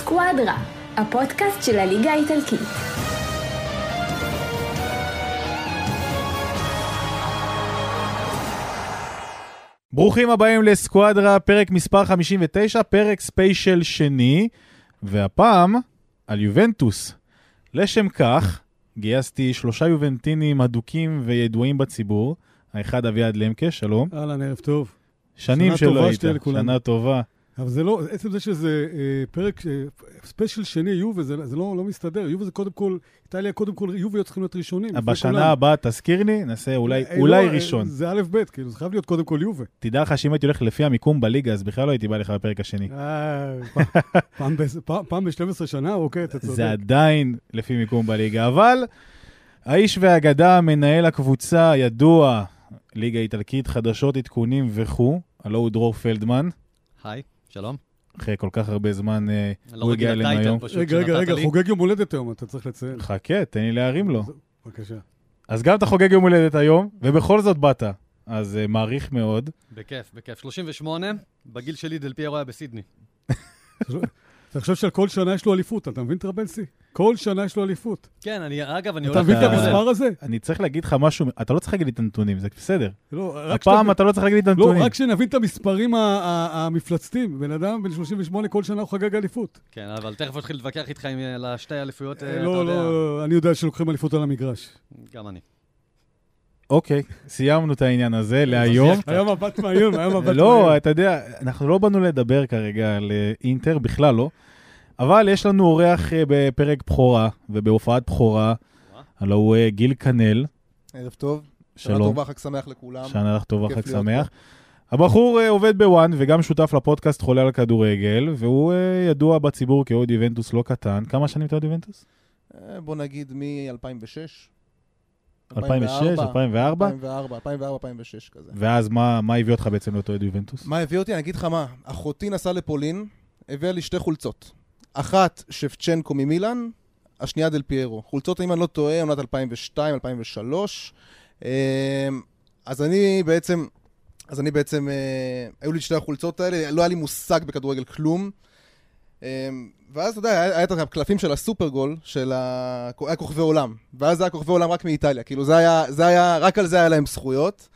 סקואדרה, הפודקאסט של הליגה האיטלקית. ברוכים הבאים לסקואדרה, פרק מספר 59, פרק ספיישל שני, והפעם על יובנטוס. לשם כך, גייסתי שלושה יובנטינים הדוקים וידועים בציבור. האחד אביעד למקה, שלום. אהלן, ערב טוב. שנים שנה שלא טובה היית. שנה טובה. אבל זה לא, עצם זה שזה אה, פרק, אה, ספיישל שני, יובה, זה, זה לא, לא מסתדר. יובה זה קודם כל, איטליה קודם כל, יובה צריכים להיות ראשונים. בשנה כולם. הבאה תזכיר לי, נעשה אולי, אה, אולי לא, אה, ראשון. זה א' ב', כאילו, זה חייב להיות קודם כל יובה. תדע לך שאם הייתי הולך לפי המיקום בליגה, אז בכלל לא הייתי בא לך בפרק השני. אה, פעם- פעם ב- פעם- פעם ב-12 שנה, אוקיי, אתה צודק. זה עדיין לפי מיקום בליגה, אבל האיש והאגדה, מנהל הקבוצה, ידוע, ליגה איטלקית, חדשות, עדכונים וכו', הלו הוא דרור פלדמן, היי, שלום. אחרי כל כך הרבה זמן אה, לא הוא הגיע אלינו היום. רגע, רגע, רגע, לי. חוגג יום הולדת היום, אתה צריך לציין. חכה, תן לי להרים לו. בבקשה. אז גם אתה חוגג יום הולדת היום, ובכל זאת באת, אז אה, מעריך מאוד. בכיף, בכיף. 38, בגיל שלי דל פיירו היה בסידני. אתה חושב שעל כל שנה יש לו אליפות, אתה מבין טרבלסי? כל שנה יש לו אליפות. כן, אני, אגב, אני אתה הולך... מבין את אתה- המספר הזה? אני צריך להגיד לך משהו, אתה לא צריך להגיד לי את הנתונים, זה בסדר. לא, רק הפעם אתה לא צריך להגיד לי את לא, הנתונים. רק שנבין את המספרים ה- ה- המפלצתיים. בן אדם בן 38, כל שנה הוא חגג אליפות. כן, אבל תכף אתחיל להתווכח איתך עם על השתי האליפויות, אה, אתה לא, יודע. לא, אני יודע שלוקחים אליפות על המגרש. גם אני. אוקיי, סיימנו את העניין הזה להיום. היה מבט מאיים, היה מבט מאיים. לא, אתה יודע, אנחנו לא באנו לדבר כרגע על אה, אינטר, בכלל לא. אבל יש לנו אורח אה, בפרק בכורה ובהופעת בכורה. הלוא הוא אה, גיל כנל. ערב טוב. שנה שלום, טובה, חג שמח לכולם. שנה לך טובה, חג שמח. הבחור עובד בוואן וגם שותף לפודקאסט חולה על כדורגל, והוא ידוע בציבור כאוהד יובנטוס לא קטן. כמה שנים אתה אוהד יובנטוס? אה, בוא נגיד מ-2006. 2006, 2004? 2004, 2004, 2006 כזה. ואז מה מה הביא אותך בעצם להיות אוהד יובנטוס? מה הביא אותי? אני אגיד לך מה. אחותי נסעה לפולין, הביאה לי שתי חולצות. אחת, שפצ'נקו ממילאן, השנייה דל פיירו. חולצות, אם אני לא טועה, עונת 2002, 2003. אה, אז אני בעצם, אז אני בעצם, אה, היו לי שתי החולצות האלה, לא היה לי מושג בכדורגל כלום. אה, ואז, אתה יודע, היה, את הקלפים של הסופרגול, של ה... היה כוכבי עולם. ואז זה היה כוכבי עולם רק מאיטליה. כאילו, זה היה, זה היה, רק על זה היה להם זכויות.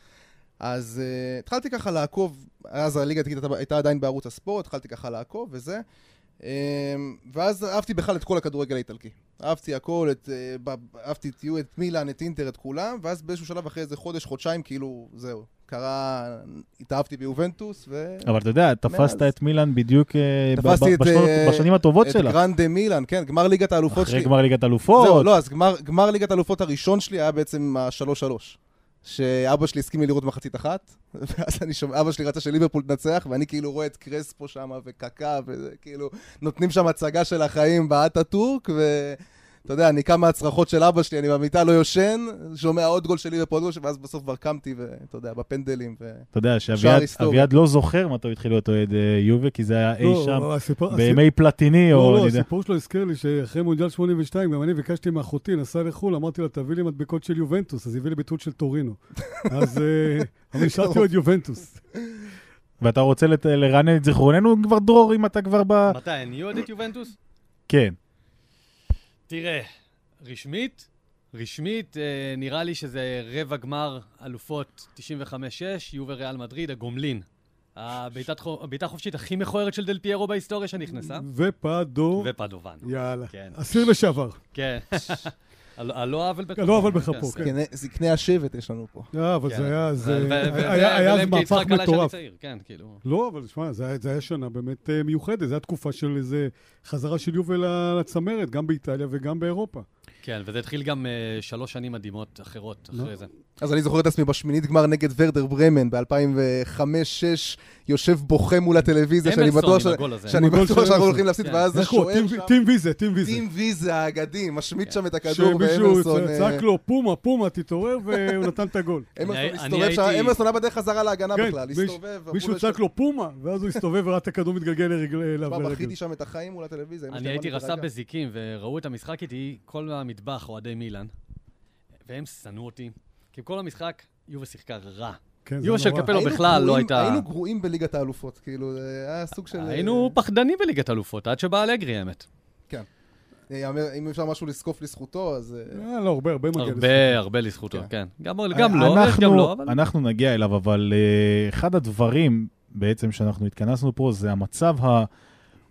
אז uh, התחלתי ככה לעקוב, אז הליגה הייתה, הייתה עדיין בערוץ הספורט, התחלתי ככה לעקוב וזה. Um, ואז אהבתי בכלל את כל הכדורגל האיטלקי. אהבתי הכל, את, ב- אהבתי את יו, את מילאן, את אינטר, את כולם, ואז באיזשהו שלב אחרי איזה חודש, חודשיים, כאילו, זהו. קרה, התאהבתי ביובנטוס, ו... אבל אתה יודע, תפסת. את מילאן בדיוק אה, ב- את, בשנות- אה, בשנים הטובות את שלה. גרנדה מילאן, כן, גמר ליגת האלופות אחרי שלי. גמר ליגת אלופות. זהו, לא, אז גמר, גמר ליגת האלופות הראשון שלי היה בעצם ה-3-3. שאבא שלי הסכים לי לראות מחצית אחת, ואז אני שומע, אבא שלי רצה שליברפול תנצח, ואני כאילו רואה את קרספו שם, וקקה, וכאילו, נותנים שם הצגה של החיים באטאטורק, ואתה יודע, אני קם מהצרחות של אבא שלי, אני במיטה לא יושן, שומע עוד גול של ליברפול, עוד גול, של- ואז בסוף כבר קמתי, ואתה יודע, בפנדלים, ו... אתה יודע שאביעד לא זוכר מתי הוא התחיל להיות אוהד אה, יובה, כי זה היה אי לא, שם בימי פלטיני, לא, או לא, אני יודע. הסיפור שלו הזכיר לי שאחרי מונדיאל 82, גם אני ביקשתי מאחותי, נסע לחו"ל, אמרתי לה, תביא לי מדבקות של יובנטוס, אז הביא לי ביטול של טורינו. אז אה, אבל נשארתי עוד יובנטוס. ואתה רוצה לרענן את זיכרוננו כבר, דרור, אם אתה כבר ב... מתי, אני אוהד את יובנטוס? כן. תראה, רשמית, רשמית, אה, נראה לי שזה רבע גמר אלופות 95-6, יובה ריאל מדריד, הגומלין. הבעיטה החופשית הכי מכוערת של דל פיירו בהיסטוריה שנכנסה. ופדו, ופדובן. יאללה. כן. אסיר לשעבר. כן. על על לא עוול בכפו. לא עוול בכפו, כן. זקני- זקני השבט יש לנו פה. אה, אבל כן. זה היה, זה היה מהפך מטורף. כן, כאילו. לא, אבל שמע, זה היה- זה היה שנה באמת אה, מיוחדת, זו הייתה תקופה של איזה חזרה של יובל לצמרת, גם באיטליה וגם באירופה. כן, וזה התחיל גם אה, שלוש שנים מדהימות אחרות לא. אחרי זה. אז אני זוכר את עצמי בשמינית גמר נגד ורדר ברמן ב-2005-2006, יושב בוכה מול הטלוויזיה, שאני בטוח ש-. שאני בטוח שאנחנו. הולכים להפסיד, כן. ואז? השוער טים- שם, טים ויזה, טים ויזה. טים ויזה האגדי, משמיט שם את הכדור, שמישהו ואמרסון... צ- צעק לו, פומה, פומה, תתעורר, והוא נתן את הגול. אמרסון היה בדרך חזרה להגנה כן, בכלל, הסתובב, מישהו צעק לו פומה, ואז הוא הסתובב וראה את הכדור מתגלגל לרגל- אליו "שמע, לרגל. בכיתי שם את החיים מול הטלוויזיה. אני הייתי אמרה לי, רס"ב "תירגע". בזיקים, וראו את המשחק איתי, כל המטבח אוהדי מילאן, והם שנאו אותי, כי כל המשחק יובה שיחקה רע. כן, יורו של. קפלו בכלל לא גרועים- הייתה... היינו גרועים בליגת האלופות, כאילו, זה היה סוג של... היינו פחדנים בליגת אלופות, עד שבא אלגרי, האמת. אה, יאמר- אם אפשר משהו לזקוף לזכותו, אז... אה, אה, לא, הרבה, הרבה מגיע לזכותו. הרבה, הרבה לזכותו, כן. כן. גם גם לא, גם לא, אבל... אנחנו נגיע אליו, אבל אה, אחד הדברים בעצם שאנחנו התכנסנו פה זה המצב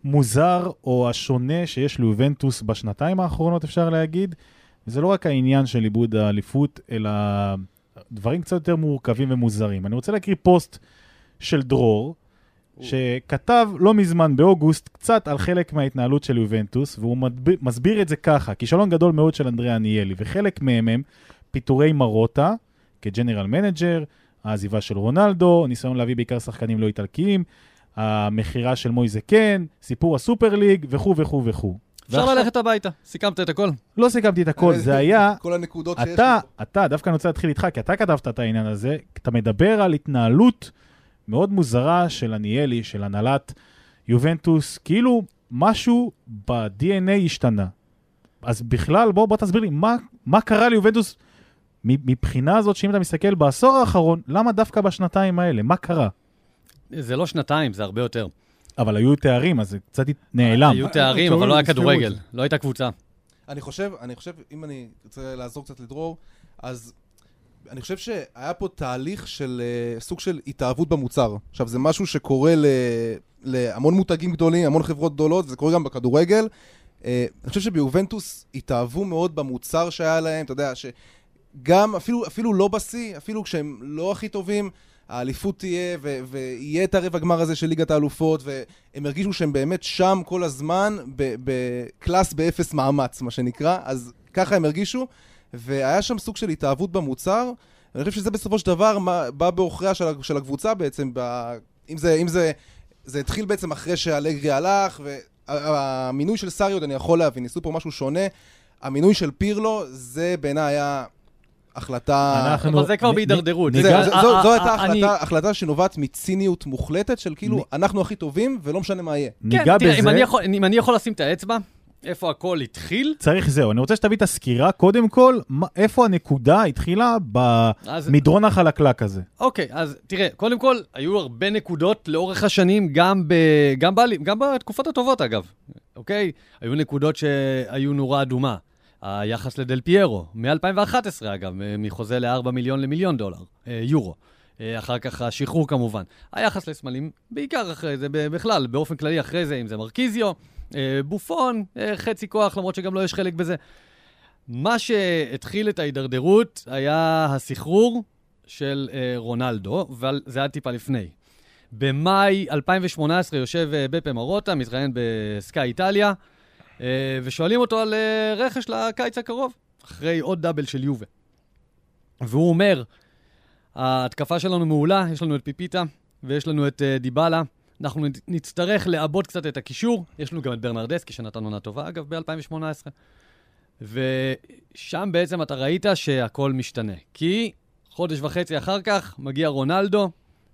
המוזר או השונה שיש ליובנטוס בשנתיים האחרונות, אפשר להגיד. וזה לא רק העניין של איבוד האליפות, אלא דברים קצת יותר מורכבים ומוזרים. אני רוצה להקריא פוסט של דרור, שכתב לא מזמן באוגוסט קצת על חלק מההתנהלות של יובנטוס, והוא מדב- מסביר את זה ככה, כישלון גדול מאוד של אנדריאה אניילי, וחלק מהם הם פיטורי מרוטה כ general manager, העזיבה של רונלדו, ניסיון להביא בעיקר שחקנים לא איטלקיים, המכירה של מויזה קין, סיפור ה Super League וכו' וכו' וכו'. אפשר ללכת הביתה, סיכמת את הכל. לא סיכמתי את הכל, זה היה כל הנקודות שיש... אתה, אתה, דווקא אני רוצה להתחיל איתך, כי אתה כתבת את העניין הזה, אתה מדבר על התנהלות מאוד מוזרה של עניאלי, של הנהלת יובנטוס, כאילו משהו ב-DNA השתנה. אז בכלל, בוא, בוא תסביר לי, מה, מה קרה ליובנטוס מ- מבחינה הזאת, שאם אתה מסתכל בעשור האחרון, למה דווקא בשנתיים האלה? מה קרה? זה לא שנתיים, זה הרבה יותר. אבל היו תארים, אז זה קצת נעלם. היו תארים, אבל לא היה כדורגל. לא הייתה קבוצה. אני חושב, אני חושב, אם אני רוצה לעזור קצת לדרור, אז אני חושב שהיה פה תהליך של uh, סוג של התאהבות במוצר. עכשיו, זה משהו שקורה ל, להמון מותגים גדולים, המון חברות גדולות, וזה קורה גם בכדורגל. Uh, אני חושב שביובנטוס התאהבו מאוד במוצר שהיה להם, אתה יודע, שגם, אפילו, אפילו לא בשיא, אפילו כשהם לא הכי טובים, האליפות תהיה, ו- ויהיה את הרבע גמר הזה של ליגת האלופות, והם הרגישו שהם באמת שם כל הזמן, בקלאס באפס מאמץ, מה שנקרא, אז ככה הם הרגישו, והיה שם סוג של התאהבות במוצר, ואני חושב שזה בסופו של דבר מה, בא בעוכריה של, של הקבוצה בעצם, ב, אם, זה, אם זה, זה התחיל בעצם אחרי שאלגרי הלך, והמינוי של סארי עוד אני יכול להבין, ניסו פה משהו שונה, המינוי של פירלו, זה בעיניי היה החלטה... אנחנו- אבל זה כבר בהידרדרות. זו, הייתה החלטה, שנובעת מציניות מוחלטת של כאילו, אנחנו הכי טובים ולא משנה מה יהיה. ניגע כן, תראה, אם בזה. אני יכול- אם אני יכול לשים את האצבע, איפה הכל התחיל, צריך זהו, אני רוצה שתביא את הסקירה, קודם כל, מה, איפה הנקודה התחילה אז במדרון החלקלק הזה. אוקיי, אז תראה, קודם כל, היו הרבה נקודות לאורך השנים, גם, ב, גם, ב, גם בתקופות הטובות אגב, אוקיי? היו נקודות שהיו נורה אדומה. היחס לדל פיירו, מ-2011 אגב, מחוזה ל-4 מיליון למיליון דולר, אה, יורו. אה, אחר כך השחרור כמובן. היחס לסמלים, בעיקר אחרי זה, בכלל, באופן כללי אחרי זה, אם זה מרקיזיו, אה, בופון, אה, חצי כוח, למרות שגם לו יש חלק בזה. מה שהתחיל את ההידרדרות היה הסחרור של אה, רונלדו, אבל זה היה טיפה לפני. במאי 2018 יושב אה, בפה מרוטה, מתראיין בסקאי איטליה, אה, ושואלים אותו על אה, רכש לקיץ הקרוב, אחרי עוד דאבל של יובה. והוא אומר, ההתקפה שלנו מעולה, יש לנו את פיפיטה ויש לנו את אה, דיבלה. אנחנו נצטרך לעבות קצת את הקישור, יש לנו גם את ברנרדסקי שנתן עונה טובה, אגב, ב-2018. ושם בעצם אתה ראית שהכל משתנה. כי חודש וחצי אחר כך מגיע רונלדו,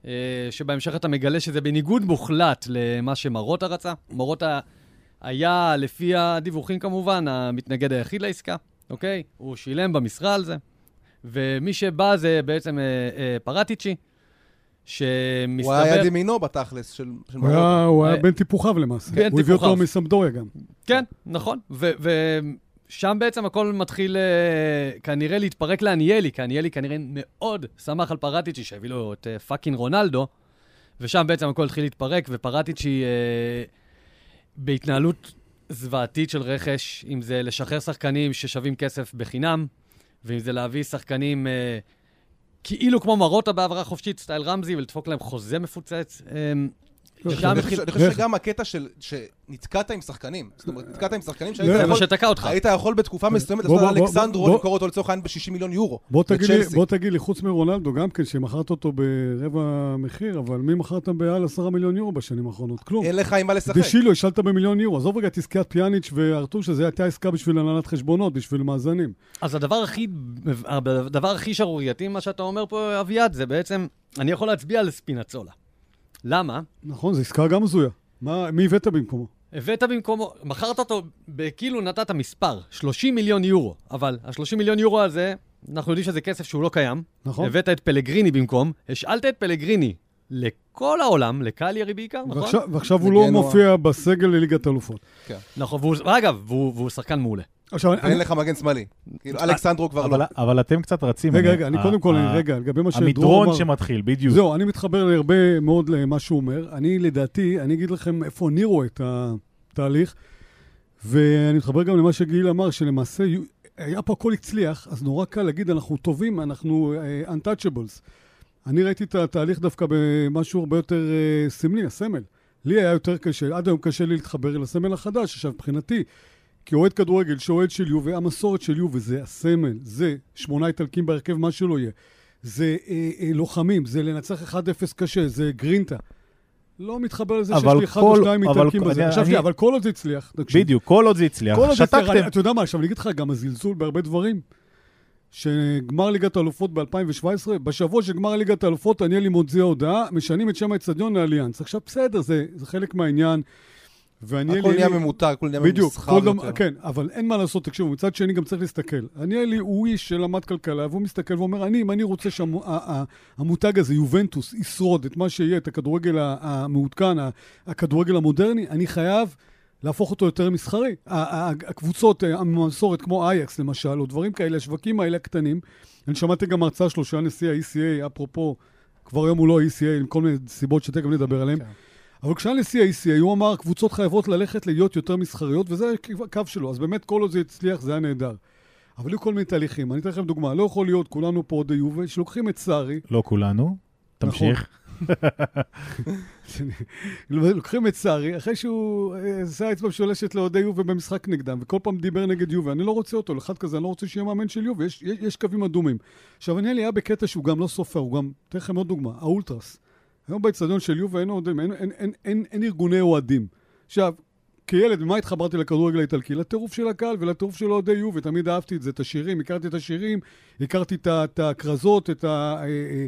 אה, שבהמשך אתה מגלה שזה בניגוד מוחלט למה שמרוטה רצה. מרוטה היה, לפי הדיווחים כמובן, המתנגד היחיד לעסקה, אוקיי? הוא שילם במשרה על זה. ומי שבא זה בעצם אה, אה, פרטיצ'י, שמסתבר... הוא היה יד ימינו בתכלס של, של הוא היה- הוא היה אה, בין טיפוחיו למעשה. בין הוא הביא אותו. מסמדוריה גם. כן, נכון. ושם בעצם הכל מתחיל אה, כנראה להתפרק לאניילי, כי אניילי כנראה מאוד שמח על פרטיצ'י שהביא לו את אה, fucking רונלדו, ושם בעצם הכל התחיל להתפרק, ופרטיצ'י אה, בהתנהלות זוועתית של רכש, אם זה לשחרר שחקנים ששווים כסף בחינם, ואם זה להביא שחקנים אה, כאילו כמו מרוטה בהעברה חופשית, סטייל רמזי, ולדפוק להם חוזה מפוצץ. אה, אני. חושב- אני חושב שגם הקטע של, שנתקעת עם שחקנים. זאת אומרת, נתקעת עם שחקנים שהיית זה זה מה יכול, שתקע אותך. היית יכול בתקופה מסוימת בוא, לעשות אלכסנדרו, למכור אותו לצורך העניין ב-60 מיליון יורו. בוא תגיד, לי, בצ'לסי. בוא תגיד לי, חוץ מרונלדו גם כן, שמכרת אותו ברבע מחיר, אבל מי מכרתם בעל עשרה מיליון יורו בשנים האחרונות? כלום. אין לך עם מה לשחק. ושילו, השאלת במיליון יורו. עזוב רגע את עסקת פיאניץ' וארתור, שזו הייתה עסקה בשביל הנהלת חשבונות, בשביל מאזנים. אז הדבר הכי, הדבר הכי שערורייתי, מה שאתה אומר פה, אביעד, זה בעצם, אני יכול להצביע על ספינצולה. למה? נכון, זו עסקה גם הזויה. מה, מי הבאת במקומו? הבאת במקומו, מכרת אותו, כאילו נתת מספר, 30 מיליון יורו, אבל ה-30 מיליון יורו הזה, אנחנו יודעים שזה כסף שהוא לא קיים. נכון? הבאת את פלגריני במקום, השאלת את פלגריני לכל העולם, לקליירי בעיקר, נכון? ועכשיו, ועכשיו הוא לא. מופיע בסגל לליגת אלופות. נכון, והוא, אגב, והוא, והוא שחקן מעולה. ואין לך מגן שמאלי. כאילו, אלכסנדרו כבר אבל, לא. אבל אתם קצת רצים. רגע, אני- רגע, אני ה- קודם כל, ה- רגע, לגבי מה שדרור המדרון אמר. שמתחיל, בדיוק. זהו, אני מתחבר הרבה מאוד למה שהוא אומר. אני, לדעתי, אני אגיד לכם איפה אני רואה את התהליך, ואני מתחבר גם למה שגיל אמר, שלמעשה היה פה הכל הצליח, אז נורא קל להגיד, אנחנו טובים, אנחנו uh, untouchables. אני ראיתי את התהליך דווקא במשהו הרבה יותר uh, סמלי, הסמל. לי היה יותר קשה, עד היום קשה לי להתחבר אל הסמל החדש. עכשיו, מבחינתי, כאוהד כדורגל, שאוהד של יובה, המסורת של יובה זה הסמל, זה שמונה איטלקים בהרכב, מה שלא יהיה. זה אה, אה, לוחמים, זה לנצח 1-0 קשה, זה גרינטה. לא מתחבר לזה שיש לי אחד או שניים איטלקים אני- בזה. עכשיו, אני- שנייה, אבל כל עוד זה הצליח, תקשיב. בדיוק, כל עוד זה הצליח. כל עוד זה הצליח, שתקתם. אתה יודע מה, עכשיו אני אגיד לך, גם הזלזול בהרבה דברים. שגמר ליגת האלופות ב-2017, בשבוע של גמר ליגת האלופות, דניאלי מוציאה הודעה, משנים את שם האצטדיון לאליאנס. עכשיו, בסדר, זה, זה חלק מהעניין. ואני הכל נהיה ממותג, הכל נהיה בדיוק, ממסחר יותר. כן, אבל אין מה לעשות, תקשיבו, מצד שני גם צריך להסתכל. עניאלי הוא איש שלמד כלכלה, והוא מסתכל ואומר, אני, אם אני רוצה שהמותג הזה, יובנטוס, ישרוד את מה שיהיה, את הכדורגל המעודכן, הכדורגל המודרני, אני חייב להפוך אותו יותר מסחרי. הקבוצות, אה, המסורת, כמו אייקס למשל, או דברים כאלה, השווקים האלה הקטנים, אני שמעתי גם הרצאה שלו, שהיה נשיא ה-ECA, אפרופו, כבר היום הוא לא ה-ECA, עם כל מיני סיבות שתכף נדבר עליהן. כן. אבל כשהיה נשיא ה-ECA, הוא אמר, קבוצות חייבות ללכת להיות יותר מסחריות, וזה הקו שלו. אז באמת, כל עוד זה הצליח, זה היה נהדר. אבל היו כל מיני תהליכים. אני אתן לכם דוגמה. לא יכול להיות, כולנו פה אוהדי יובה, שלוקחים את סארי, לא כולנו. תמשיך. לוקחים את סארי, אחרי שהוא אה, עשה אצבע משולשת לאוהדי יובה במשחק נגדם, וכל פעם דיבר נגד יובה. אני לא רוצה אותו, לאחד כזה, אני לא רוצה שיהיה מאמן של יובה. יש, יש, יש קווים אדומים. עכשיו, אני היה בקטע שהוא גם לא סופר, הוא גם, אתן לכם עוד דוגמה, האולטרס. היום באצטדיון של יובה אין אוהדים, אין, אין, אין, אין, אין ארגוני אוהדים. עכשיו, כילד, במה התחברתי לכדורגל האיטלקי? לטירוף של הקהל ולטירוף של אוהדי יובה, תמיד אהבתי את זה, את השירים, הכרתי את השירים, הכרתי את הכרזות, את ה... אה, אה,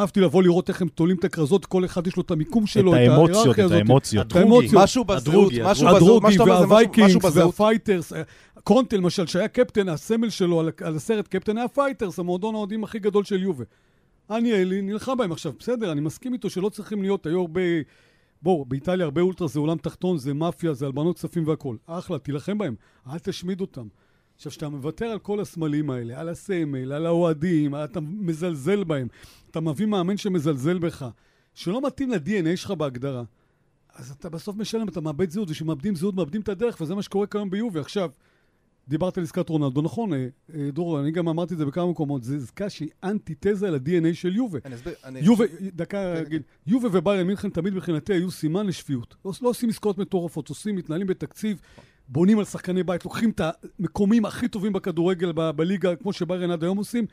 אהבתי לבוא לראות איך הם תולים את הכרזות, כל אחד יש לו את המיקום שלו, את האמוציות, את. האמוציות. את האמוציות. משהו בזהות, משהו בזהות, מה הדרוגי שאתה אומר זה משהו- משהו וה Vikings בזהות. וה Fighters. אה, קונטה למשל, שהיה קפטן, הסמל שלו על הסרט קפטן היה Fighters, המועדון האוהדים הכי גדול של יובה. עניאלי נלחם בהם עכשיו, בסדר, אני מסכים איתו שלא צריכים להיות, היו הרבה... בואו, באיטליה הרבה אולטרה זה עולם תחתון, זה מאפיה, זה הלבנות כספים והכול. אחלה, תילחם בהם, אל תשמיד אותם. עכשיו, כשאתה מוותר על כל הסמלים האלה, על הסמל, על האוהדים, אתה מזלזל בהם, אתה מביא מאמן שמזלזל בך, שלא מתאים ל-DNA שלך בהגדרה, אז אתה בסוף משלם, אתה מאבד זהות, וכשמאבדים זהות, מאבדים את הדרך, וזה מה שקורה כיום ביובי. עכשיו, דיברת על עסקת רונלדו, נכון, אה, אה, דרור, אני גם אמרתי את זה בכמה מקומות, זו עסקה שהיא אנטיתזה ל-DNA של יובה. אני אסביר, אני- יובה, דקה, כן, גיל, יובה וביירן מינכן תמיד מבחינתי היו סימן לשפיות. לא, לא עושים עסקאות מטורפות, עושים, מתנהלים בתקציב, בונים על שחקני בית, לוקחים את המקומים הכי טובים בכדורגל ב- בליגה, כמו שביירן עד היום עושים,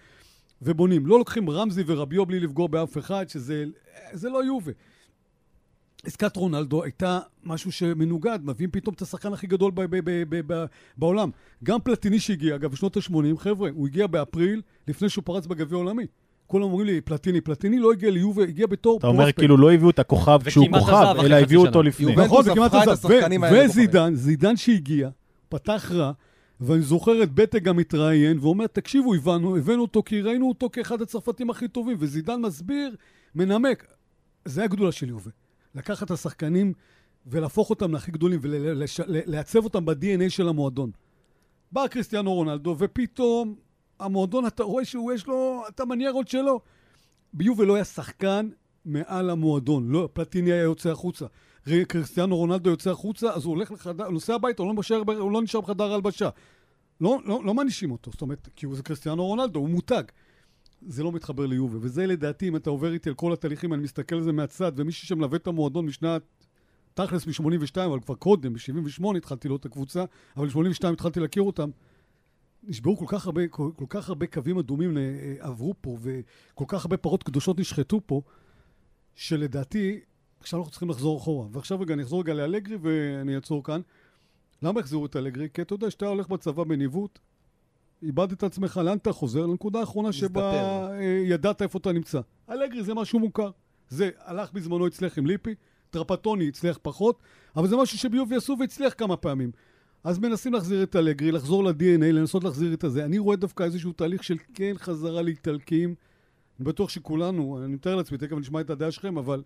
ובונים. לא לוקחים רמזי ורביו בלי לפגוע באף אחד, שזה זה לא יובה. עסקת רונלדו הייתה משהו שמנוגד, מביאים פתאום את השחקן הכי גדול ב- ב- ב- ב- ב- בעולם. גם פלטיני שהגיע, אגב, בשנות ה-80, חבר'ה, הוא הגיע באפריל, לפני שהוא פרץ בגביע העולמי. כולם אומרים לי, פלטיני, פלטיני לא הגיע ליובה, הגיע בתור אתה אומר פרוספקט. כאילו לא הביאו את הכוכב כשהוא וכמעט כוכב, אלא הביאו שנה. אותו לפני. נכון, זה כמעט הפכה את עזב. וזידן, זידן שהגיע, פתח רע, ואני זוכר את בטה גם מתראיין, ואומר, תקשיבו, הבנו, הבאנו אותו כי ראינו אותו כאחד הצרפתים הכי טובים, וזידן מסביר, מנמק. זה הגדולה של יובה. לקחת את השחקנים ולהפוך אותם להכי גדולים ולעצב אותם ב-DNA של המועדון. בא קריסטיאנו רונלדו, ופתאום המועדון, אתה רואה שהוא, יש לו את המניירות שלו. ביובה לא היה שחקן מעל המועדון. לא, פלטיני היה יוצא החוצה. קריסטיאנו רונלדו יוצא החוצה, אז הוא הולך לחדר, הוא נוסע הביתה, הוא לא, הוא לא נשאר בחדר הלבשה. לא, לא, לא מענישים אותו, זאת אומרת, כי הוא זה קריסטיאנו רונלדו, הוא מותג. זה לא מתחבר ליובה, וזה לדעתי, אם אתה עובר איתי על כל התהליכים, אני מסתכל על זה מהצד, ומישהו שמלווה את המועדון משנת, תכלס מ-82, אבל כבר קודם, ב-78 התחלתי לראות את הקבוצה, אבל ב-82 התחלתי להכיר אותם. נשברו כל כך הרבה, כל, כל כך הרבה קווים אדומים אה, עברו פה, וכל כך הרבה פרות קדושות נשחטו פה, שלדעתי, עכשיו אנחנו צריכים לחזור אחורה. ועכשיו רגע, אני אחזור רגע לאלגרי ואני אעצור כאן. למה החזירו את אלגרי? כי אתה יודע שאתה הולך בצבא בניווט, איבדת את עצמך, לאן אתה חוזר? לנקודה האחרונה שבה. אה, ידעת איפה אתה נמצא. אלגרי זה משהו מוכר. זה הלך בזמנו, הצליח עם ליפי, טרפטוני הצליח פחות, אבל זה משהו שביובי עשו והצליח כמה פעמים. אז מנסים להחזיר את אלגרי, לחזור ל-DNA, לנסות להחזיר את הזה. אני רואה דווקא איזשהו תהליך של כן חזרה לאיטלקים. אני בטוח שכולנו, אני מתאר לעצמי, תכף נשמע את הדעה שלכם, אבל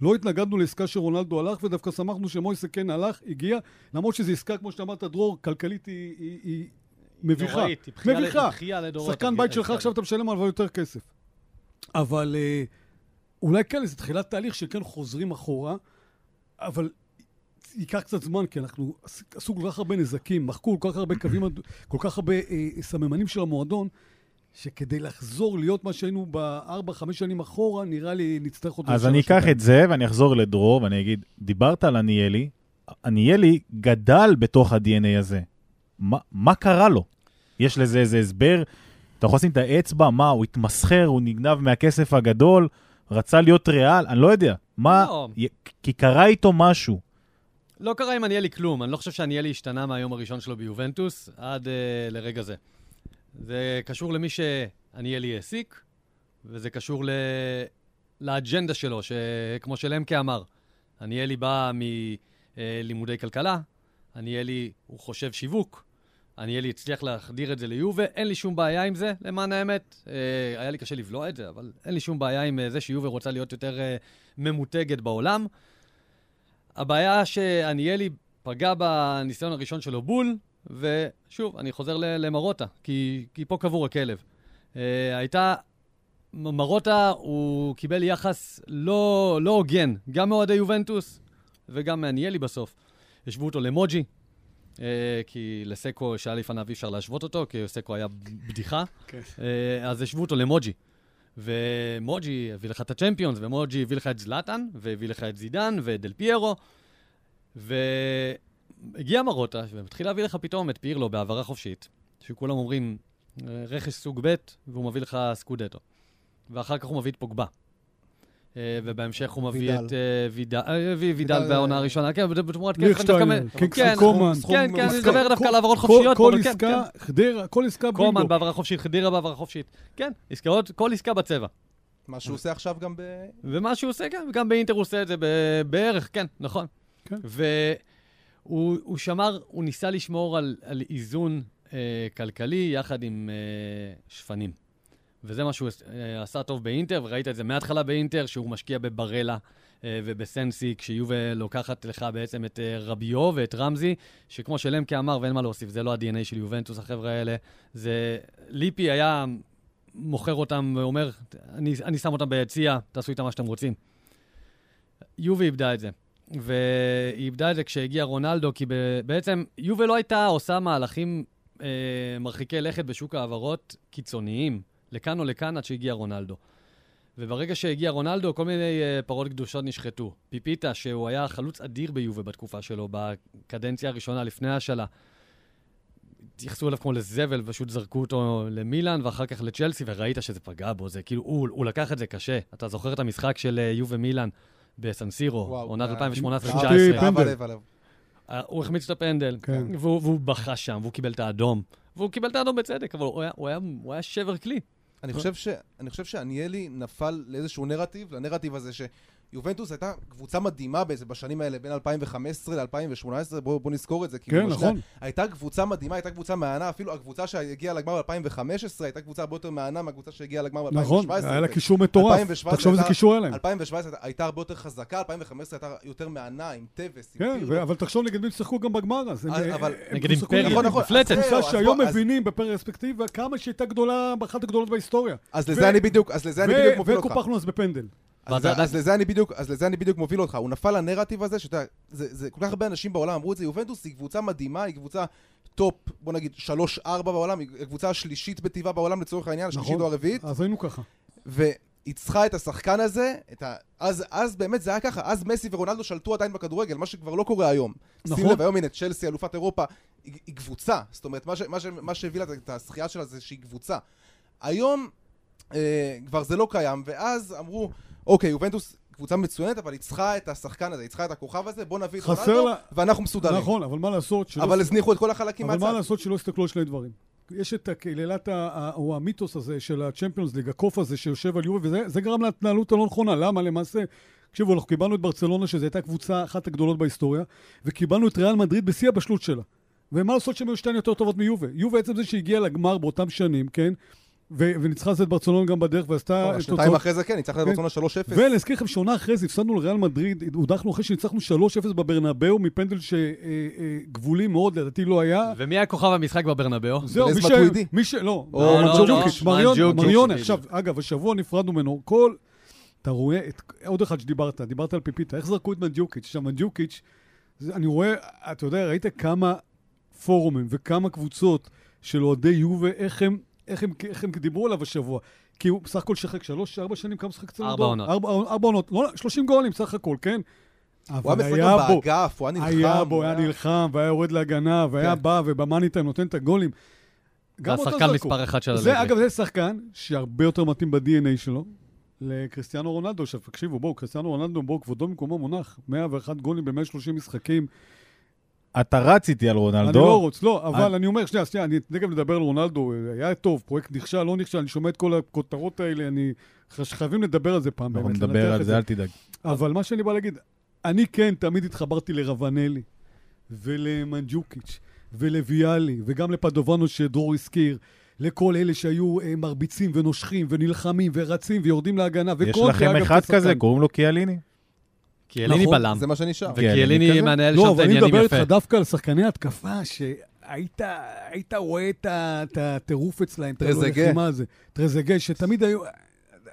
לא התנגדנו לעסקה שרונלדו הלך, ודווקא שמחנו שמויסה כן הלך, הגיע, למרות שזו עסקה, כמו שאתה אמרת, דרור, כלכלית היא, היא, היא מביכה. נוראית, היא בכייה ל- מביכה. לדורות. שחקן בית שלך עכשיו אתה משלם עליו יותר כסף. אבל אה, אולי כן, זה תחילת תהליך שכן חוזרים אחורה, אבל ייקח קצת זמן, כי אנחנו עש- עשו כל כך הרבה נזקים, מחקו כל כך הרבה קווים, כל כך הרבה אה, סממנים של המועדון, שכדי לחזור להיות מה שהיינו בארבע, חמש שנים אחורה, נראה לי נצטרך עוד... אז אני אקח. את זה ואני אחזור לדרור ואני אגיד, דיברת על עניאלי, עניאלי גדל בתוך ה-DNA הזה. מה, מה קרה לו? יש לזה איזה הסבר? אתה יכול לשים את האצבע, מה, הוא התמסחר, הוא נגנב מהכסף הגדול, רצה להיות ריאל, אני לא יודע. מה, לא. י- כי קרה איתו משהו. לא קרה עם עניאלי כלום, אני לא חושב שעניאלי השתנה מהיום הראשון שלו ביובנטוס עד uh, לרגע זה. זה קשור למי שעניאלי העסיק, וזה קשור ל... לאג'נדה שלו, שכמו שלמקה אמר, עניאלי בא מלימודי כלכלה, עניאלי הוא חושב שיווק, עניאלי הצליח להחדיר את זה ליובה, אין לי שום בעיה עם זה, למען האמת. אה, היה לי קשה לבלוע את זה, אבל אין לי שום בעיה עם אה, זה שיובה רוצה להיות יותר אה, ממותגת בעולם. הבעיה שעניאלי פגע בניסיון הראשון שלו בול, ושוב, אני חוזר למרוטה, כי, כי פה קבור הכלב. הייתה, מרוטה, הוא קיבל יחס לא, לא הוגן, גם מאוהדי יובנטוס וגם מעניאלי בסוף. השוו אותו למוג'י, כי לסקו שהיה לפניו אי אפשר להשוות אותו, כי סקו היה בדיחה. כן. אה, אז השוו אותו למוג'י. ומוג'י הביא לך את הצ'מפיונס, ומוג'י הביא לך את זלאטן, והביא לך את זידן ואת דל פיירו, והגיע מרוטה, ומתחיל להביא לך פתאום את פירלו בהעברה חופשית, שכולם אומרים, "אה, רכש סוג ב', והוא מביא לך סקודטו. ואחר כך הוא מביא את פוגבה. אה, ובהמשך הוא מביא. את אה, וידל, אה, בעונה הראשונה, כן, בתמורת כסף. ליכטשיינר, מ- קינגסלי כן, קומן. כן, כן, אני. מדבר דווקא על העברות חופשיות. כל כן, עסקה, כן. חדרה, כל עסקה קומן בינגו. בהעברה חופשית, חדירה בהעברה חופשית. כן, עסקאות, כל עסקה בצבע. מה שהוא עושה עכשיו גם ב... ומה שהוא עושה, כן, וגם באינטר הוא עושה את זה בערך, כן, נכון. כן. והוא הוא שמר, הוא ניסה לשמור על, איזון כלכלי יחד עם שפנים. וזה מה שהוא אה, עשה טוב באינטר, וראית את זה מההתחלה באינטר, שהוא משקיע בברלה אה, ובסנסי, כשיובל לוקחת לך בעצם את אה, רביו ואת רמזי, שכמו שלמקה אמר, ואין מה להוסיף, זה לא ה-DNA של יובנטוס, החבר'ה האלה. זה... ליפי היה מוכר אותם ואומר, אני, אני שם אותם ביציע, תעשו איתם מה שאתם רוצים. יובי איבדה את זה. והיא איבדה את זה כשהגיע רונלדו, כי בעצם יובל לא הייתה עושה מהלכים אה, מרחיקי לכת בשוק ההעברות קיצוניים, לכאן או לכאן עד שהגיע רונלדו. וברגע שהגיע רונלדו, כל מיני אה, פרות קדושות נשחטו. פיפיטה, שהוא היה חלוץ אדיר ביובה בתקופה שלו, בקדנציה הראשונה לפני ההשאלה. התייחסו אליו כמו לזבל, פשוט זרקו אותו למילאן, ואחר כך לצ'לסי, וראית שזה פגע בו. זה כאילו, הוא, הוא לקח את זה קשה. אתה זוכר את המשחק של אה, יובה מילאן בסנסירו, עונת אה, 2018-2019? פשוט, כאב פנדל. הלב עליו. אה, הוא החמיץ את הפנדל, כן. והוא, והוא בכה שם, והוא קיבל את האדום. והוא קיבל את האדום בצדק, אבל הוא היה, הוא היה, הוא היה שבר כלי. אני חושב, ש... אני חושב שעניאלי נפל לאיזשהו נרטיב, לנרטיב הזה שיובנטוס הייתה קבוצה מדהימה בעצם בשנים האלה, בין 2015 ל-2018, בואו בוא נזכור את זה. כאילו, כן, נכון. הייתה קבוצה מדהימה, הייתה קבוצה מהנה, אפילו הקבוצה שהגיעה לגמר ב-2015 הייתה קבוצה הרבה יותר מהנה מהקבוצה שהגיעה לגמר ב-2017. נכון, היה לה קישור מטורף. 2017 תחשוב איזה קישור היה להם. 2017 הייתה הרבה יותר חזקה, 2015 הייתה יותר מהנה, עם טבס, עם כן. ו- אבל תחשוב נגד מי הם שיחקו גם בגמר אז. הם נגד אימפריה, נכון, נכון. מפלצת. קבוצה שהיום מבינים בפרספקטיבה כמה שהייתה גדולה, אחת הגדולות בהיסטוריה. אז ו- לזה אני בדיוק, אז לזה אני בדיוק מוביל אותך. וקופחנו אז בפנדל. אז, עדיין- אז, לזה אני בדיוק, אז לזה אני בדיוק מוביל אותך. הוא נפל לנרטיב הזה, שאתה, זה, זה כל כך הרבה אנשים בעולם אמרו את זה, יובנטוס היא קבוצה מדהימה, היא קבוצה טופ, בוא נגיד, 3-4 בעולם, היא הקבוצה השלישית בטיבה בעולם לצורך העניין, השלישית נכון. או הרביעית, אז היינו ככה. והיא צריכה את השחקן הזה, את ה... אז, אז באמת זה היה ככה, אז מסי ורונלדו שלטו עדיין בכדורגל, מה שכבר לא קורה היום. נכון. שים לב, היום הנה, צ'לסי, אלופת אירופה, היא, היא קבוצה. זאת אומרת, מה, ש, מה, ש, מה שהביא לה את הזכייה שלה זה שהיא קבוצה. היום אה, כבר זה לא קיים, ואז אמרו, אוקיי, יובנטוס קבוצה מצוינת, אבל היא צריכה את השחקן הזה, היא צריכה את הכוכב הזה, בוא נביא את רונלדו, לה- ואנחנו מסודרים. נכון, אבל מה לעשות שלא... אבל הזניחו את כל החלקים אבל מה מהצד. לעשות שלא הסתכלו על שני דברים. יש את הקללת, או המיתוס הזה של הצ'מפיונס ליג, הקוף הזה שיושב על יובי, וזה זה גרם להתנהלות הלא נכונה. למה? למעשה, תקשיבו, אנחנו קיבלנו את ברצלונה, שזו הייתה קבוצה אחת הגדולות בהיסטוריה, וקיבלנו את ריאל מדריד בשיא הבשלות שלה. ומה לעשות שהן היו שתיים יותר טובות מיובה? יובה עצם זה שהגיעה לגמר באותם שנים, כן? ו- וניצחה את ברצלון גם בדרך ועשתה לא, שנתיים אחרי זה כן, ניצחת את ברצלונה 3-0. ולהזכיר לכם שעונה אחרי זה הפסדנו לריאל מדריד, הודחנו אחרי שניצחנו 3-0 בברנבאו מפנדל שגבולי מאוד, לדעתי לא היה. ומי היה כוכב המשחק בברנבאו? זהו, מי ש... מי ש... לא, מנג'וקיץ', מריונה. עכשיו, אגב, השבוע נפרדנו ממנו. כל... אתה רואה את... עוד אחד שדיברת, דיברת על פיפיטה. איך זרקו את מנג'וקיץ'? עכשיו, מנג'וקיץ', אני רואה, אתה יודע, ראית כמה פורומים וכמה קבוצות של אוהדי יובה, איך הם, איך הם, איך הם דיברו עליו השבוע. כי הוא בסך הכל שיחק שלוש, ארבע שנים, כמה משחק אצלנו? ארבע? עונות. ארבע ארבע עונות. לא, 30 גולים סך הכל, כן? הוא היה משחק גם בו, באגף, הוא היה נלחם. היה בו, היה נלחם, והיה יורד להגנה, והיה כן. בא, וב money time נותן את הגולים. גם אותו והשחקן זרקו. מספר אחת של זה, הלגרי. אגב, זה שחקן שהרבה יותר מתאים ב-DNA שלו לקריסטיאנו רונלדו. עכשיו, תקשיבו, בואו, קריסטיאנו רונלדו, בואו, כבודו במקומו מונח. 101 גולים ב-130 משחקים. אתה רץ איתי על אני רונלדו. לא רוצה, לא, אבל אני- אני אומר, שנייה, שנייה, אני תכף נדבר על רונלדו. היה טוב, פרויקט נכשל, לא נכשל, אני שומע את כל הכותרות האלה, אני... חייבים לדבר על זה פעם, אנחנו באמת, נדבר על זה, אל תדאג. אבל מה שאני בא להגיד, אני כן תמיד התחברתי לרבנלי, ולמנג'וקיץ', ולוויאלי, וגם לפדובנו שדרור הזכיר, לכל אלה שהיו אה, מרביצים ונושכים ונלחמים ורצים ויורדים להגנה, יש לכם אחד. כזה, קוראים לו קיאליני. כי אליני נכון, בלם. זה מה שנשאר. כן, וקיאליני כזה. מנהל לא, שם את אבל אני העניינים מדבר איתך יפה. דווקא על שחקני התקפה, שהיית היית רואה את הטירוף אצלהם, את. הלחימה הזה. טרזגה, שתמיד היו...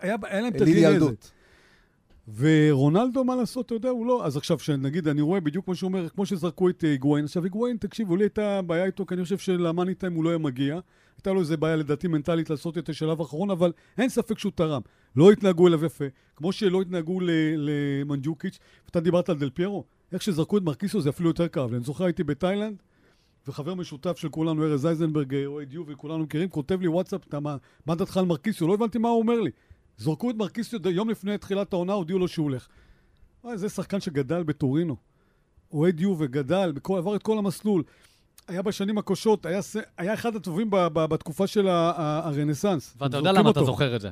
היה היה להם את ה-DNA הזה. ורונלדו, מה לעשות, אתה יודע, הוא לא... אז עכשיו, שנגיד, אני רואה בדיוק כמו שהוא אומר, כמו שזרקו את אה, היגואין. עכשיו, היגואין, תקשיבו, לי הייתה בעיה איתו, כי אני חושב שלמאני טיים הוא לא היה מגיע. הייתה לו איזה בעיה, לדעתי, מנטלית לעשות את השלב האחרון, אבל אין ספק שהוא תרם. לא התנהגו אליו יפה, כמו שלא התנהגו למנג'וקיץ', ואתה דיברת על דל פיירו. איך שזרקו את מרקיסו זה אפילו יותר כאב לי. אני זוכר, הייתי בתאילנד, וחבר משותף של כולנו, ארז אייזנברג, אה, אוהד יו וכולנו מכירים, כותב לי וואטסאפ, אתה מה, מה דעתך על מרקיסיו? לא הבנתי מה הוא אומר לי. זרקו את מרקיסיו ד- יום לפני תחילת העונה, הודיעו לו שהוא הולך. אה, זה שחקן שגדל בטורינו. אוהד יו וגדל, בכל, עבר את כל המסלול. היה בשנים הקושות, היה, היה אחד הטובים ב, ב, בתקופה של הרנסאנס. ואתה יודע למה אתה אותו. זוכר את זה.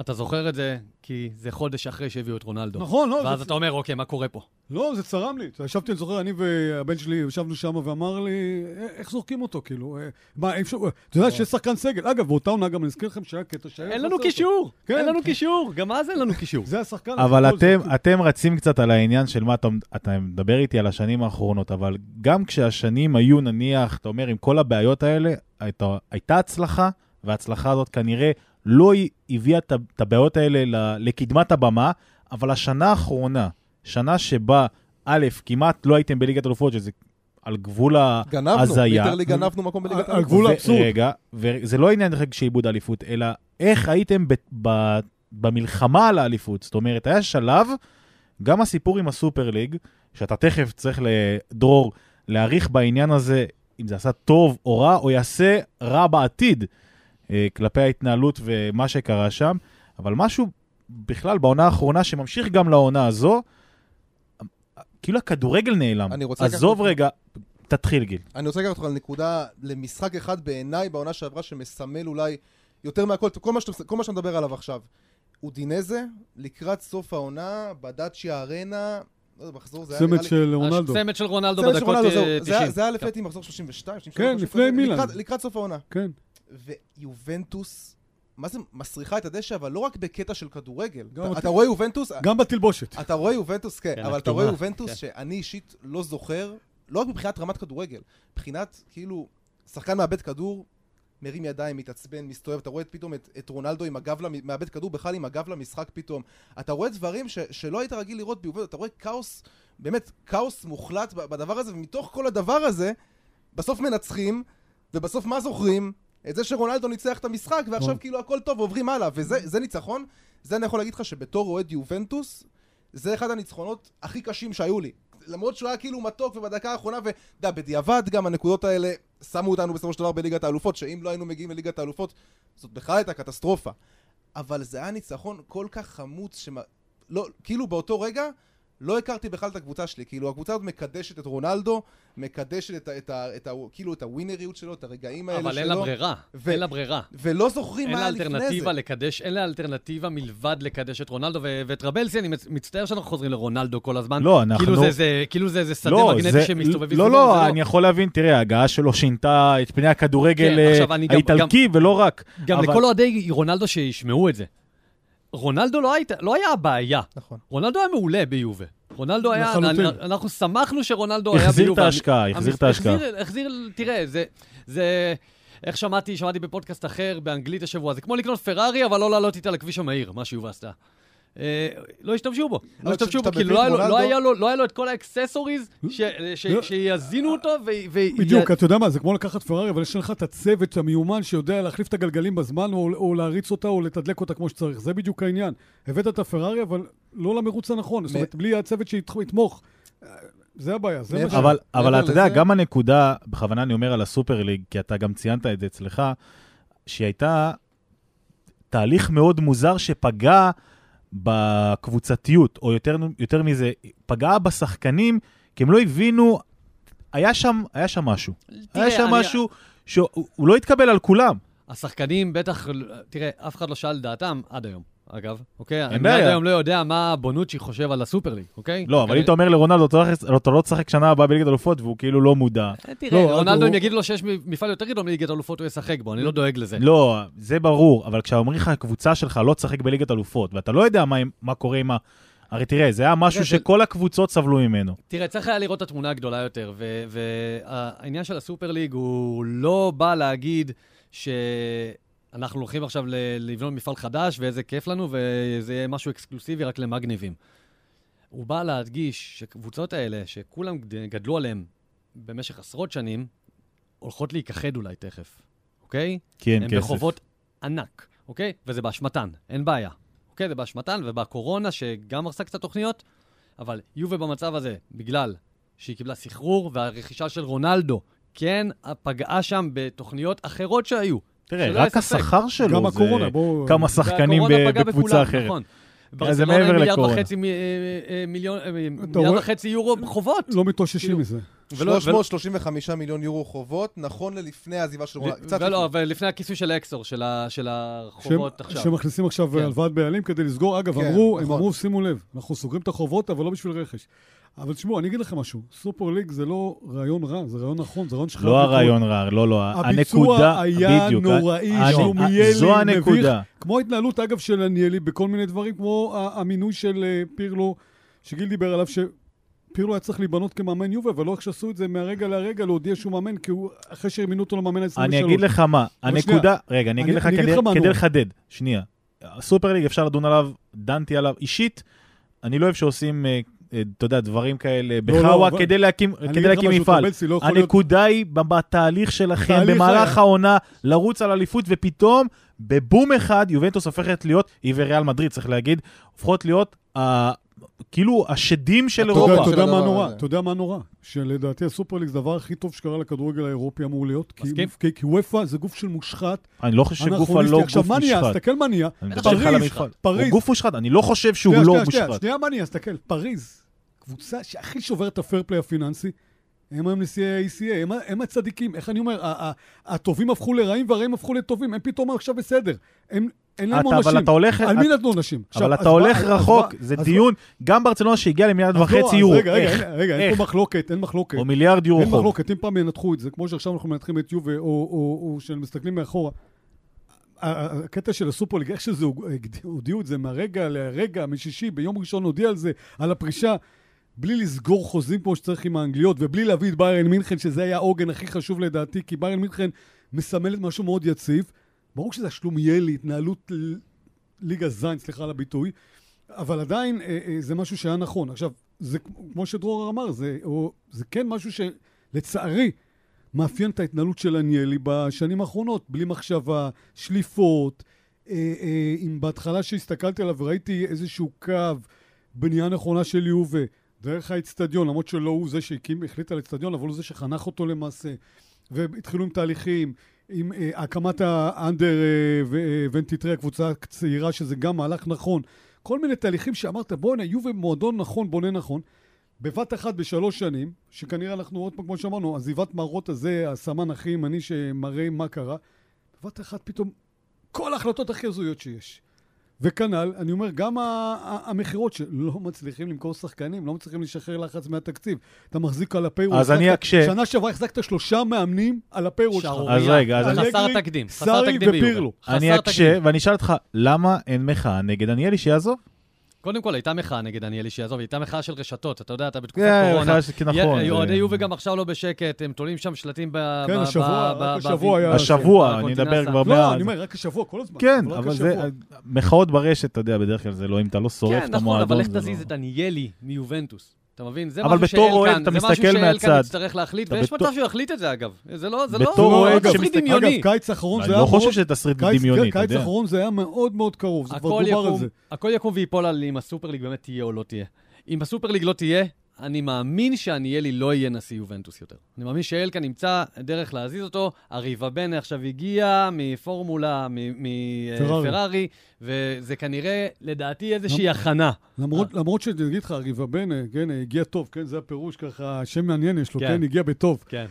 אתה זוכר את זה כי זה חודש אחרי שהביאו את רונלדו. נכון, לא, ואז זה, אתה אומר, אוקיי, מה קורה פה? לא, זה צרם לי. ישבתי, אני זוכר, אני והבן שלי ישבנו שם ואמר לי, "אה, איך זורקים אותו, כאילו? אה, מה, אי אפשר... אתה יודע שיש שחקן סגל. אגב, באותה עונה גם אני אזכיר לכם שהיה קטע שהיה... אין לנו. קישור! כן. אין לנו קישור! גם אז אין לנו קישור. זה השחקן... אבל אתם, זה- אתם רצים קצת על העניין של מה אתה, אתה מדבר איתי על השנים האחרונות, אבל גם כשהשנים היו, נניח, אתה אומר, עם כל הבעיות האלה, הייתה, הייתה הצלחה, וההצלחה הזאת כנראה לא הביאה את הבעיות האלה לקדמת הבמה, אבל השנה האחרונה, שנה שבה, א', כמעט לא הייתם בליגת אלופות, שזה על גבול גנבנו, ההזיה. ליטרלי גנבנו מקום בליגת על האלופות. גבול ו- האבסורד. רגע, וזה לא עניין רק של איבוד האליפות, אלא איך הייתם ב- ב- במלחמה על האליפות. זאת אומרת, היה שלב, גם הסיפור עם הסופר ליג, שאתה תכף צריך לדרור, להעריך בעניין הזה, אם זה עשה טוב או רע, או יעשה רע בעתיד כלפי ההתנהלות ומה שקרה שם, אבל משהו בכלל בעונה האחרונה שממשיך גם לעונה הזו, כאילו הכדורגל נעלם. אני רוצה עזוב רגע, תתחיל גיל. אני רוצה לקחת אותך לנקודה, למשחק אחד בעיניי בעונה שעברה שמסמל אולי יותר מהכל, כל מה שאתה, כל מה שאתה מדבר עליו עכשיו. אודינזה, לקראת סוף העונה, בדאצ'יה ארנה, לא יודע, מחזור זה היה נראה לי... של רונלדו. צמד של רונלדו צמד של בדקות רונלדו, אה, זהו. זה 90. היה- זה היה לפי מחזור 32, 33, כן, לפני מילאן. לקראת סוף העונה. כן. ויובנטוס, מה זה מסריחה את הדשא, אבל לא רק בקטע של כדורגל. גם אתה- אותי- אתה רואה יובנטוס, גם בתלבושת. אתה רואה יובנטוס, כן, כן, אבל אתה רואה יובנטוס כן. שאני אישית לא זוכר, לא רק מבחינת רמת כדורגל, מבחינת, כאילו, שחקן מאבד כדור, מרים ידיים, מתעצבן, מסתובב, אתה רואה פתאום את, את רונלדו עם הגב, למ- מאבד כדור בכלל עם הגב למשחק פתאום. אתה רואה דברים ש, שלא היית רגיל לראות ביובנטוס, אתה רואה כאוס, באמת, כאוס מוחלט ב- בדבר הזה, ומתוך כל הדבר הזה, בסוף מנצחים, ובסוף מה זוכרים? את זה שרונלדו ניצח את המשחק, ועכשיו נכון. כאילו הכל טוב ועוברים הלאה, וזה זה ניצחון. זה אני יכול להגיד לך שבתור אוהד יובנטוס, זה אחד הניצחונות הכי קשים שהיו לי. למרות שהוא היה כאילו מתוק ובדקה האחרונה, ואתה יודע, בדיעבד גם הנקודות האלה שמו אותנו בסופו של דבר בליגת האלופות, שאם לא היינו מגיעים לליגת האלופות, זאת בכלל הייתה קטסטרופה. אבל זה היה ניצחון כל כך חמוץ, שמ... לא, כאילו באותו רגע, לא הכרתי בכלל את הקבוצה שלי, כאילו הקבוצה הזאת מקדשת את רונלדו, מקדשת את, ה- את, ה- את, ה- כאילו את הווינריות שלו, את הרגעים האלה שלו. אבל אין לה ברירה, ו- אין לה ברירה. ולא זוכרים אין מה היה לפני זה. אלטרנטיבה לקדש, אין לה אלטרנטיבה מלבד לקדש את רונלדו ו- ואת רבלסי, אני מצ- מצטער שאנחנו חוזרים לרונלדו כל הזמן. לא, אנחנו... כאילו זה איזה- כאילו זה איזה שדה לא, מגנטי זה- שמסתובב לא, לא, זה אני יכול להבין, תראה, ההגעה שלו שינתה את פני הכדורגל כן, אה, עכשיו אני גם- האיטלקי, ולא רק. גם אבל- לכל אוהדי רונלדו שישמעו את זה. רונלדו לא, היית, לא היה הבעיה. נכון. רונלדו היה מעולה ביובה. רונלדו היה, לחלוטין. אנחנו שמחנו שרונלדו היה ביובה. החזיר את ההשקעה, החזיר את ההשקעה. החזיר, תראה, זה, זה, איך שמעתי, שמעתי בפודקאסט אחר באנגלית השבוע, זה כמו לקנות פרארי, אבל לא לעלות איתה לכביש המהיר, מה שיובה עשתה. אה, לא השתמשו בו, לא לא, השתמשו בו, כי לא את היה לו- לא לא היה לו את כל ה accessories ש- ש-. שיזינו אותו ו... בדיוק, אתה יודע מה, זה כמו לקחת פרארי, אבל יש לך את הצוות המיומן שיודע להחליף את הגלגלים בזמן, או, או להריץ אותה, או לתדלק אותה כמו שצריך. זה בדיוק העניין. הבאת את הפרארי, אבל לא למרוץ הנכון. זאת אומרת, בלי הצוות שיתמוך. זה הבעיה, זה מה ש... אבל, אתה יודע, גם הנקודה, בכוונה אני אומר על הסופר ליג, כי אתה גם ציינת את זה אצלך, שהיא הייתה תהליך מאוד מוזר שפגע בקבוצתיות, או יותר, יותר מזה, פגע בשחקנים, כי הם לא הבינו, היה שם, היה שם משהו. תראה, היה שם אני- משהו שהוא הוא לא התקבל על כולם. השחקנים בטח, תראה, אף אחד לא שאל דעתם עד היום, אגב, אוקיי? אני בעיה. עד היום לא יודע מה בונוצ'י חושב על הסופר ליג, אוקיי? לא, אבל אם אתה אומר לרונלדו, אתה לא אתה לא תשחק שנה הבאה בליגת אלופות, והוא כאילו לא מודע. אה, תראה, לא, רונלדו, הוא- אם יגידו לו שיש מפעל יותר גדול מליגת אלופות, הוא ישחק בו, אני לא דואג לזה. לא, זה ברור, אבל כשאומרים לך, הקבוצה שלך לא תשחק בליגת אלופות, ואתה לא יודע מה, מה קורה עם ה... הרי תראה, זה היה משהו תראה, שכל הקבוצות סבלו ממנו. תראה, צריך היה לראות את התמונה הגדולה יותר, והעניין של הסופר ליג הוא לא בא להגיד שאנחנו הולכים עכשיו לבנות מפעל חדש, ואיזה כיף לנו, וזה יהיה משהו אקסקלוסיבי רק למגניבים. הוא בא להדגיש שקבוצות האלה, שכולם גד- גדלו עליהן במשך עשרות שנים, הולכות להיכחד אולי תכף, אוקיי? כן, הן כסף. בחובות ענק, אוקיי? וזה באשמתן, אין בעיה. אוקיי, זה באשמתן, ובקורונה, שגם הרסה קצת תוכניות, אבל יובה במצב הזה, בגלל שהיא קיבלה סחרור, והרכישה של רונלדו, כן, פגעה שם בתוכניות אחרות שהיו. תראה, רק. השכר שלו גם זה הקורונה, בואו... כמה שחקנים בקבוצה בכולם, אחרת. נכון. זה ברצלונה מעבר מיליארד. וחצי, מ- אה, אה, אה, מיליארד וחצי יורו חובות. לא מתאוששים כאילו, מזה. ולא- 335 מיליון יורו חובות, נכון ללפני העזיבה של רונלדו. קצת ולא. אבל לפני הכיסוי של האקסור, של ה- של החובות שהם- עכשיו. שמכניסים עכשיו כן. הלוואת בעלים כדי לסגור. אגב, כן, אמרו, הם נכון. אמרו, שימו לב, אנחנו סוגרים את החובות, אבל לא בשביל רכש. אבל תשמעו, אני אגיד לכם משהו, סופר ליג זה לא רעיון רע, זה רעיון נכון, זה רעיון שחייב לא. הרעיון רע, לא, לא, הנקודה, הביצוע היה בדיוק, נוראי, אני- שלומיאלי, זו מביך. הנקודה. כמו ההתנהלות, אגב, של עניאלי בכל מיני דברים, כמו המינוי של אה, פירלו, שגיל דיבר עליו, שפירלו היה צריך להיבנות כמאמן יובה, אבל לא איך שעשו את זה מהרגע להרגע להודיע שהוא מאמן, כי הוא, אחרי שמינו אותו למאמן ה-23. אני אגיד לך מה, הנקודה, רגע, אני אגיד לך כדי-. לחדד, שנייה. הסופר ליג אפשר לדון עליו, דנתי עליו אישית, אני לא אוהב שעושים, אה, אה, אתה יודע, דברים כאלה לא, בחאווה אבל- כדי להקים מפעל. לא הנקודה היא בתהליך שלכם, במהלך העונה, לרוץ על אליפות, ופתאום, בבום אחד, יובנטוס הופכת להיות, היא וריאל מדריד, צריך להגיד, הופכות להיות, כאילו, השדים של אירופה. אתה של יודע מה נורא? אתה יודע מה נורא? שלדעתי הסופר ליג זה הדבר הכי טוב שקרה לכדורגל האירופי אמור להיות. כי- מסכים. כי- ואופ"א זה גוף של מושחת, אני לא חושב שגוף אנכרוניסטי. לא עכשיו, גוף מה נהיה? מושחת. תסתכל מה נהיה. אני בטח מדבר איתך על פריז. פריז. הוא גוף מושחת, אני לא חושב שהוא שנייה, לא שנייה, שנייה, מושחת. שנייה, מה נהיה? תסתכל, פריז, קבוצה שהכי שוברת את ה fair play הפיננסי, הם היום נשיאי ה- ECA, הם, הם הצדיקים. איך אני אומר, הטובים הפכו לרעים והרעים הפכו לטובים, הם פתאום עכשיו בסדר. הם, אין להם עונשים. אבל אתה הולך... על מי נתנו עונשים? אבל אתה הולך רחוק, זה דיון, גם ברצלונה שהגיע למיליארד לא, וחצי יורו, רגע, רגע? אין- אין? פה מחלוקת, אין מחלוקת. או מיליארד יורו אין חוב. מחלוקת, אם פעם ינתחו את זה, כמו שעכשיו אנחנו מנתחים את יובה, או, שמסתכלים מאחורה. הקטע של הסופרליג, איך שזה, הודיעו את זה מהרגע לרגע, משישי, ביום ראשון הודיע על זה, על הפרישה, בלי לסגור חוזים כמו שצריך עם האנגליות, ובלי להביא את ביירן מינכן, שזה היה העוגן הכי חשוב לדעתי, כי ביירן מינכן מסמלת משהו מאוד יציב. ברור שזה השלומיאלי, התנהלות ליגה זין, סליחה על הביטוי, אבל עדיין אה, אה, זה משהו שהיה נכון. עכשיו, זה כמו שדרור אמר, זה, או, זה כן משהו שלצערי מאפיין את ההתנהלות של עניאלי בשנים האחרונות, בלי מחשבה, שליפות. אה, אה, אם בהתחלה שהסתכלתי עליו וראיתי איזשהו קו בנייה נכונה של יובה, דרך האצטדיון, למרות שלא הוא זה שהקים, החליט על אצטדיון, אבל הוא זה שחנך אותו למעשה, והתחילו עם תהליכים, עם אה, הקמת האנדר אה, ו- אה, ונטיטרי, הקבוצה הצעירה, שזה גם מהלך נכון. כל מיני תהליכים שאמרת, בואנה, יובה מועדון נכון, בונה נכון. בבת אחת בשלוש שנים, שכנראה אנחנו עוד פעם, כמו שאמרנו, עזיבת מראות הזה, הסמן הכי ימני שמראה מה קרה, בבת אחת פתאום כל ההחלטות הכי הזויות שיש. וכנ"ל, אני אומר, גם המכירות שלא מצליחים למכור שחקנים, לא מצליחים לשחרר לחץ מהתקציב. אתה מחזיק על הפיירול. אז אני אקשה. שנה שעברה החזקת שלושה מאמנים על הפיירול שלך. אז רגע, אז חסר אלגרי, תקדים. חסר סארי תקדים ביובל. ופירלו. חסר אני אקשה. ואני אשאל אותך, למה אין מחאה נגד דניאלי שיעזוב? קודם כל, הייתה מחאה נגד דניאלי שיעזוב, הייתה מחאה של רשתות, אתה יודע, אתה בתקופת כן, קורונה. כן, נכון, אוהדי יובה גם עכשיו לא בשקט, הם תולים שם שלטים ב... כן, ב- השבוע, ב- רק ב- השבוע. היה- השבוע, אני. מדבר כבר לא, מאז. אני אומר, רק השבוע, כל הזמן. כן, אבל זה. מחאות ברשת, אתה יודע, בדרך כלל זה לא, אם אתה לא שורף כן, את נכון, המועדון. אבל איך זה תזיז לא- את דניאלי מיובנטוס? אתה מבין? זה משהו שאלקן- אוהד זה משהו שאלקן. יצטרך להחליט, ויש מצב שהוא יחליט את זה, אגב. זה לא, זה לא, בתור זה אוהד לא מסתכל- דמיוני. אגב, קיץ האחרון אני זה היה לא חושב שזה תסריט דמיוני, כן, קיץ יודע. האחרון זה היה מאוד מאוד קרוב, זה כבר דובר על זה. הכל יקום וייפול על אם הסופר ליג באמת תהיה או לא תהיה. אם הסופר ליג לא תהיה, אני מאמין שעניאלי לא יהיה נשיא יובנטוס יותר. אני מאמין שאלקה נמצא דרך להזיז אותו. אריבה בנה עכשיו הגיע מפורמולה, פרארי. מפרארי, וזה כנראה, לדעתי, איזושהי הכנה. למרות, למרות שאני אגיד לך, בן, כן, הגיע טוב, כן, זה הפירוש ככה, שם מעניין יש לו, כן. כן, הגיע בטוב. כן.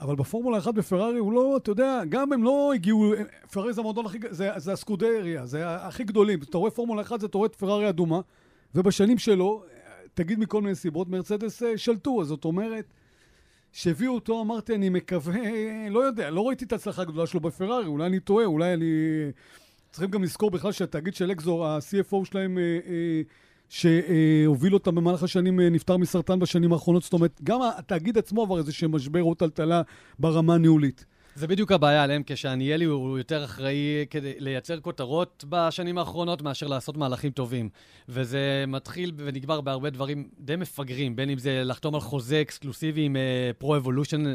אבל בפורמולה 1 בפרארי הוא לא, אתה יודע, גם הם לא הגיעו, פרארי זה המועדון הכי, זה, זה הסקודריה, זה הכי גדולים. אתה רואה פורמולה 1, זה אתה רואה את פרארי אדומה, ובשנים שלו, תגיד מכל מיני סיבות, מרצדס אה, שלטו, אז זאת אומרת, שהביאו אותו, אמרתי, אני מקווה, לא יודע, לא ראיתי את ההצלחה הגדולה שלו בפרארי, אולי אני טועה, אולי אני... צריכים גם לזכור בכלל שהתאגיד של אקזור, ה-CFO שלהם, אה, אה, שהוביל אותם במהלך השנים, נפטר מסרטן בשנים האחרונות, זאת אומרת, גם התאגיד עצמו עבר איזשהו משבר או טלטלה ברמה הניהולית. זה בדיוק הבעיה עליהם, כשעניאלי הוא יותר אחראי כדי לייצר כותרות בשנים האחרונות מאשר לעשות מהלכים טובים. וזה מתחיל ונגמר בהרבה דברים די מפגרים, בין אם זה לחתום על חוזה אקסקלוסיבי עם פרו אבולושן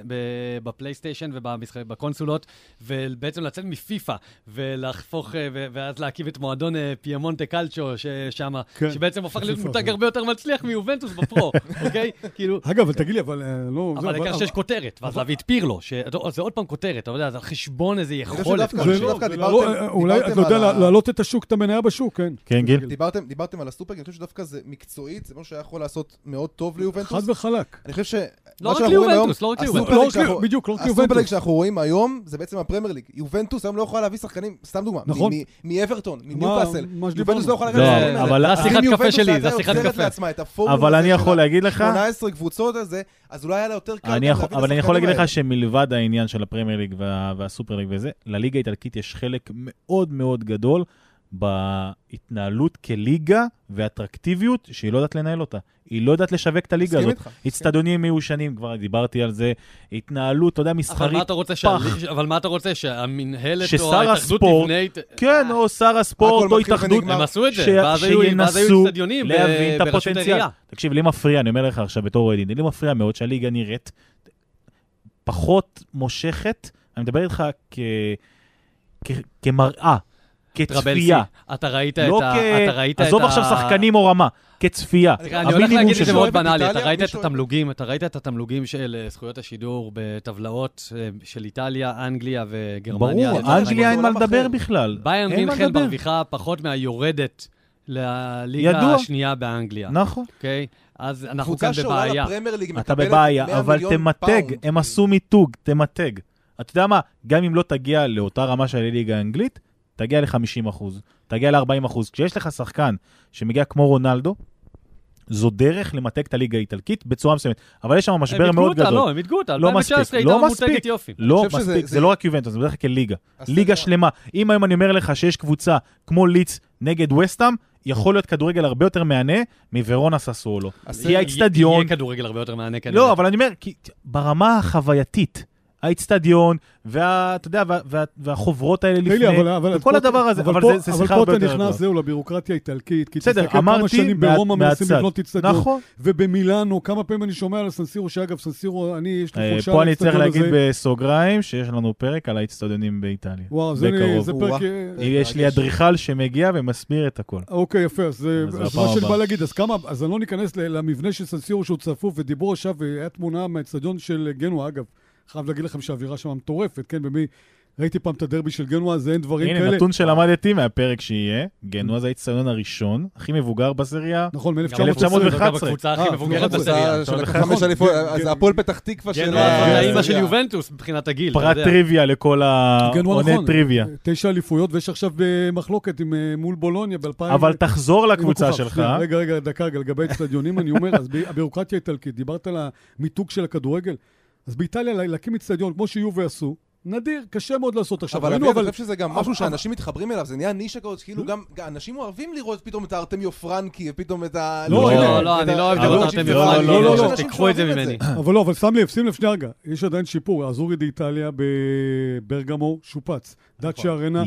בפלייסטיישן ובקונסולות, ובעצם לצאת מפיפא ולהפוך, ו- ואז להקים את מועדון אה, פיימונטה קלצ'ו שם, כן. שבעצם הופך להיות מותג. הרבה יותר מצליח מיובנטוס בפרו, אוקיי? כאילו... אגב, אבל תגיד לי, אבל אה, לא... אבל העיקר שיש כותרת, ואז להביא את פירלו, ש- זה עוד פעם כותרת, אתה יודע, זה על חשבון איזה יכולת. לא, דווקא זה דיברתם- לא, אה, אולי, אתה יודע, להעלות את השוק, את המניה בשוק, כן. כן, גיל? דיברתם, דיברתם על הסופר, אני חושב שדווקא זה מקצועית, זה משהו שהיה יכול לעשות מאוד טוב ליובנטוס. חד וחלק. אני חושב ש... לא רק ליובנטוס, לא רק ליובנטוס. לא בדיוק, לא רק הסופרליג ליובנטוס. שאנחנו רואים היום, זה בעצם הפרמייר ליג. יובנטוס היום לא יכולה להביא שחקנים, סתם דוגמה, נכון. מאברטון, מניוקאסל. יובנטוס לא יכולה לא, להביא השחקנים האלה. אבל- זה השיחת קפה שלי, זה השיחת קפה. אבל אני יכול להגיד לך... 18 קבוצות הזה, אז אולי היה לה יותר קל אבל אני יכול להגיד לך. שמלבד העניין של הפרמייר ליג וה, והסופר ליג וזה, לליגה האיטלקית יש חלק מאוד מאוד גדול בהתנהלות כליגה ואטרקטיביות שהיא לא יודעת לנהל אותה. היא לא יודעת לשווק את הליגה הזאת. אצטדיונים מיושנים, כבר דיברתי על זה, התנהלות, אתה יודע, אבל מה מסחרית. אתה רוצה, פח. שה- אבל מה אתה רוצה, שהמינהלת או ההתאחדות הספורט- תבנה... כן, או שר הספורט, או התאחדות. הם עשו את זה, ש- ואז היו אצטדיונים ב- להבין את ברשות הפוטנציאל. העירייה. תקשיב, לי מפריע, אני אומר לך עכשיו בתור אוהד, לי מפריע מאוד שהליגה נראית פחות מושכת, אני מדבר איתך כ... כ... כמראה, כצפייה. אתה ראית לא את ה... אתה ראית. עזוב את עכשיו ה- שחקנים או רמה, כצפייה. אני הולך להגיד את זה מאוד בנאלי, אתה ראית את התמלוגים, אתה ראית את התמלוגים של אה, זכויות השידור בטבלאות אה, של איטליה, אנגליה וגרמניה. ברור. אנגליה אין מה לדבר. בכלל. מה מינכן. מרוויחה פחות מהיורדת לליגה. השנייה באנגליה, נכון. אוקיי? אז אנחנו כאן קבוצה שעולה בבעיה. לפרמייר ליג אתה בבעיה, 100 אבל תמתג. הם עשו מיתוג, תמתג. אתה יודע מה, גם אם לא תגיע לאותה רמה של הליגה האנגלית, תגיע ל-50%, תגיע ל-40%. כשיש לך שחקן שמגיע כמו רונלדו, זו דרך למתג את הליגה האיטלקית בצורה מסוימת. אבל יש שם הם משבר מאוד אותה, גדול. לא, הם מיתגו אותה. לא 2019 מספיק, הייתה לא מספיק. יופי. לא מספיק, זה זה- לא רק יובנטוס, זה בדרך כלל. הסדר- ליגה שלמה. אם היום אני אומר לך שיש קבוצה כמו ליץ נגד וסטאם, יכול להיות כדורגל הרבה יותר מהנה מוורונה ססוולו. כי האיצטדיון... יהיה כדורגל הרבה יותר מענה כנראה. לא, אבל אני אומר, ברמה החווייתית, האיצטדיון, וה... אתה יודע, וה- וה- והחוברות האלה לי, לפני, אבל- אבל וכל פה- הדבר הזה, אבל פה- זה- זה אבל שיחה פה הרבה אתה יותר נכנס. זהו, לבירוקרטיה האיטלקית. כי בסדר, תסתכל כמה אמרתי שנים ברומא מנסים. לבנות אצטדיון. נכון. ובמילאנו, כמה פעמים אני שומע על סנסירו, שאגב, סנסירו, אני, יש לי אה, חולשה פה אני צריך להגיד. בסוגריים שיש לנו פרק על האיצטדיונים באיטליה. וואו, זה אני-. זה. פרק... אה, יש לי. אדריכל שמגיע ומסביר את הכל. אוקיי, יפה, אז בפעם מה שאני. בא להגיד, אז כמה, אז אני לא ניכנס למבנה של סנסירו שהוא צפוף, ודיברו עכשיו, והיה תמונה מהאצטדיון של גנו, אגב, חייב להגיד לכם שהאווירה שם מטורפת, כן, במי... ראיתי פעם את הדרבי של גנואה, זה אין דברים הנה, כאלה. נתון שלמדתי מהפרק שיהיה, גנואה זה האיצטדיון הראשון, הכי מבוגר בסריה. נכון, גם מ-1911. בקבוצה- 1911. גם בקבוצה הכי אה, מבוגרת נכון, בסריה. אליפות, כן, אז כן. הפועל פתח תקווה של... גנואה ה- זאת האימא של. יובנטוס מבחינת הגיל. פרט. טריוויה לכל העוני נכון, טריוויה. תשע אליפויות, ויש עכשיו אה, מול בולוניה ב-2000. אבל תחזור לקבוצה. שלך. רגע, רגע, דקה, לגבי אצטדיונים, אני אומר, אז הביורוקרטיה האיטלקית, דיברת על המיתוג של הכדורגל, אז באיטליה לה- להקים אצטדיון, כמו שיובי עשו, נדיר, קשה מאוד לעשות עכשיו. אבל אבי, אני חושב שזה גם אבל- משהו אבל- שאנשים מתחברים אליו, זה נהיה נישה כזאת, כאילו גם גם אנשים אוהבים לראות פתאום את הארטמיו פרנקי, ופתאום את ה... לא, לא, לא, את אני לא אוהב את לראות הג'י ארטמיו פרנקי, לא, לא, אנשים תיקחו את זה ממני. אבל לא, אבל שים לב, שים לב שנייה רגע, יש עדיין שיפור, אזורי באיטליה בברגמו שופץ, דאצ'ה ארנה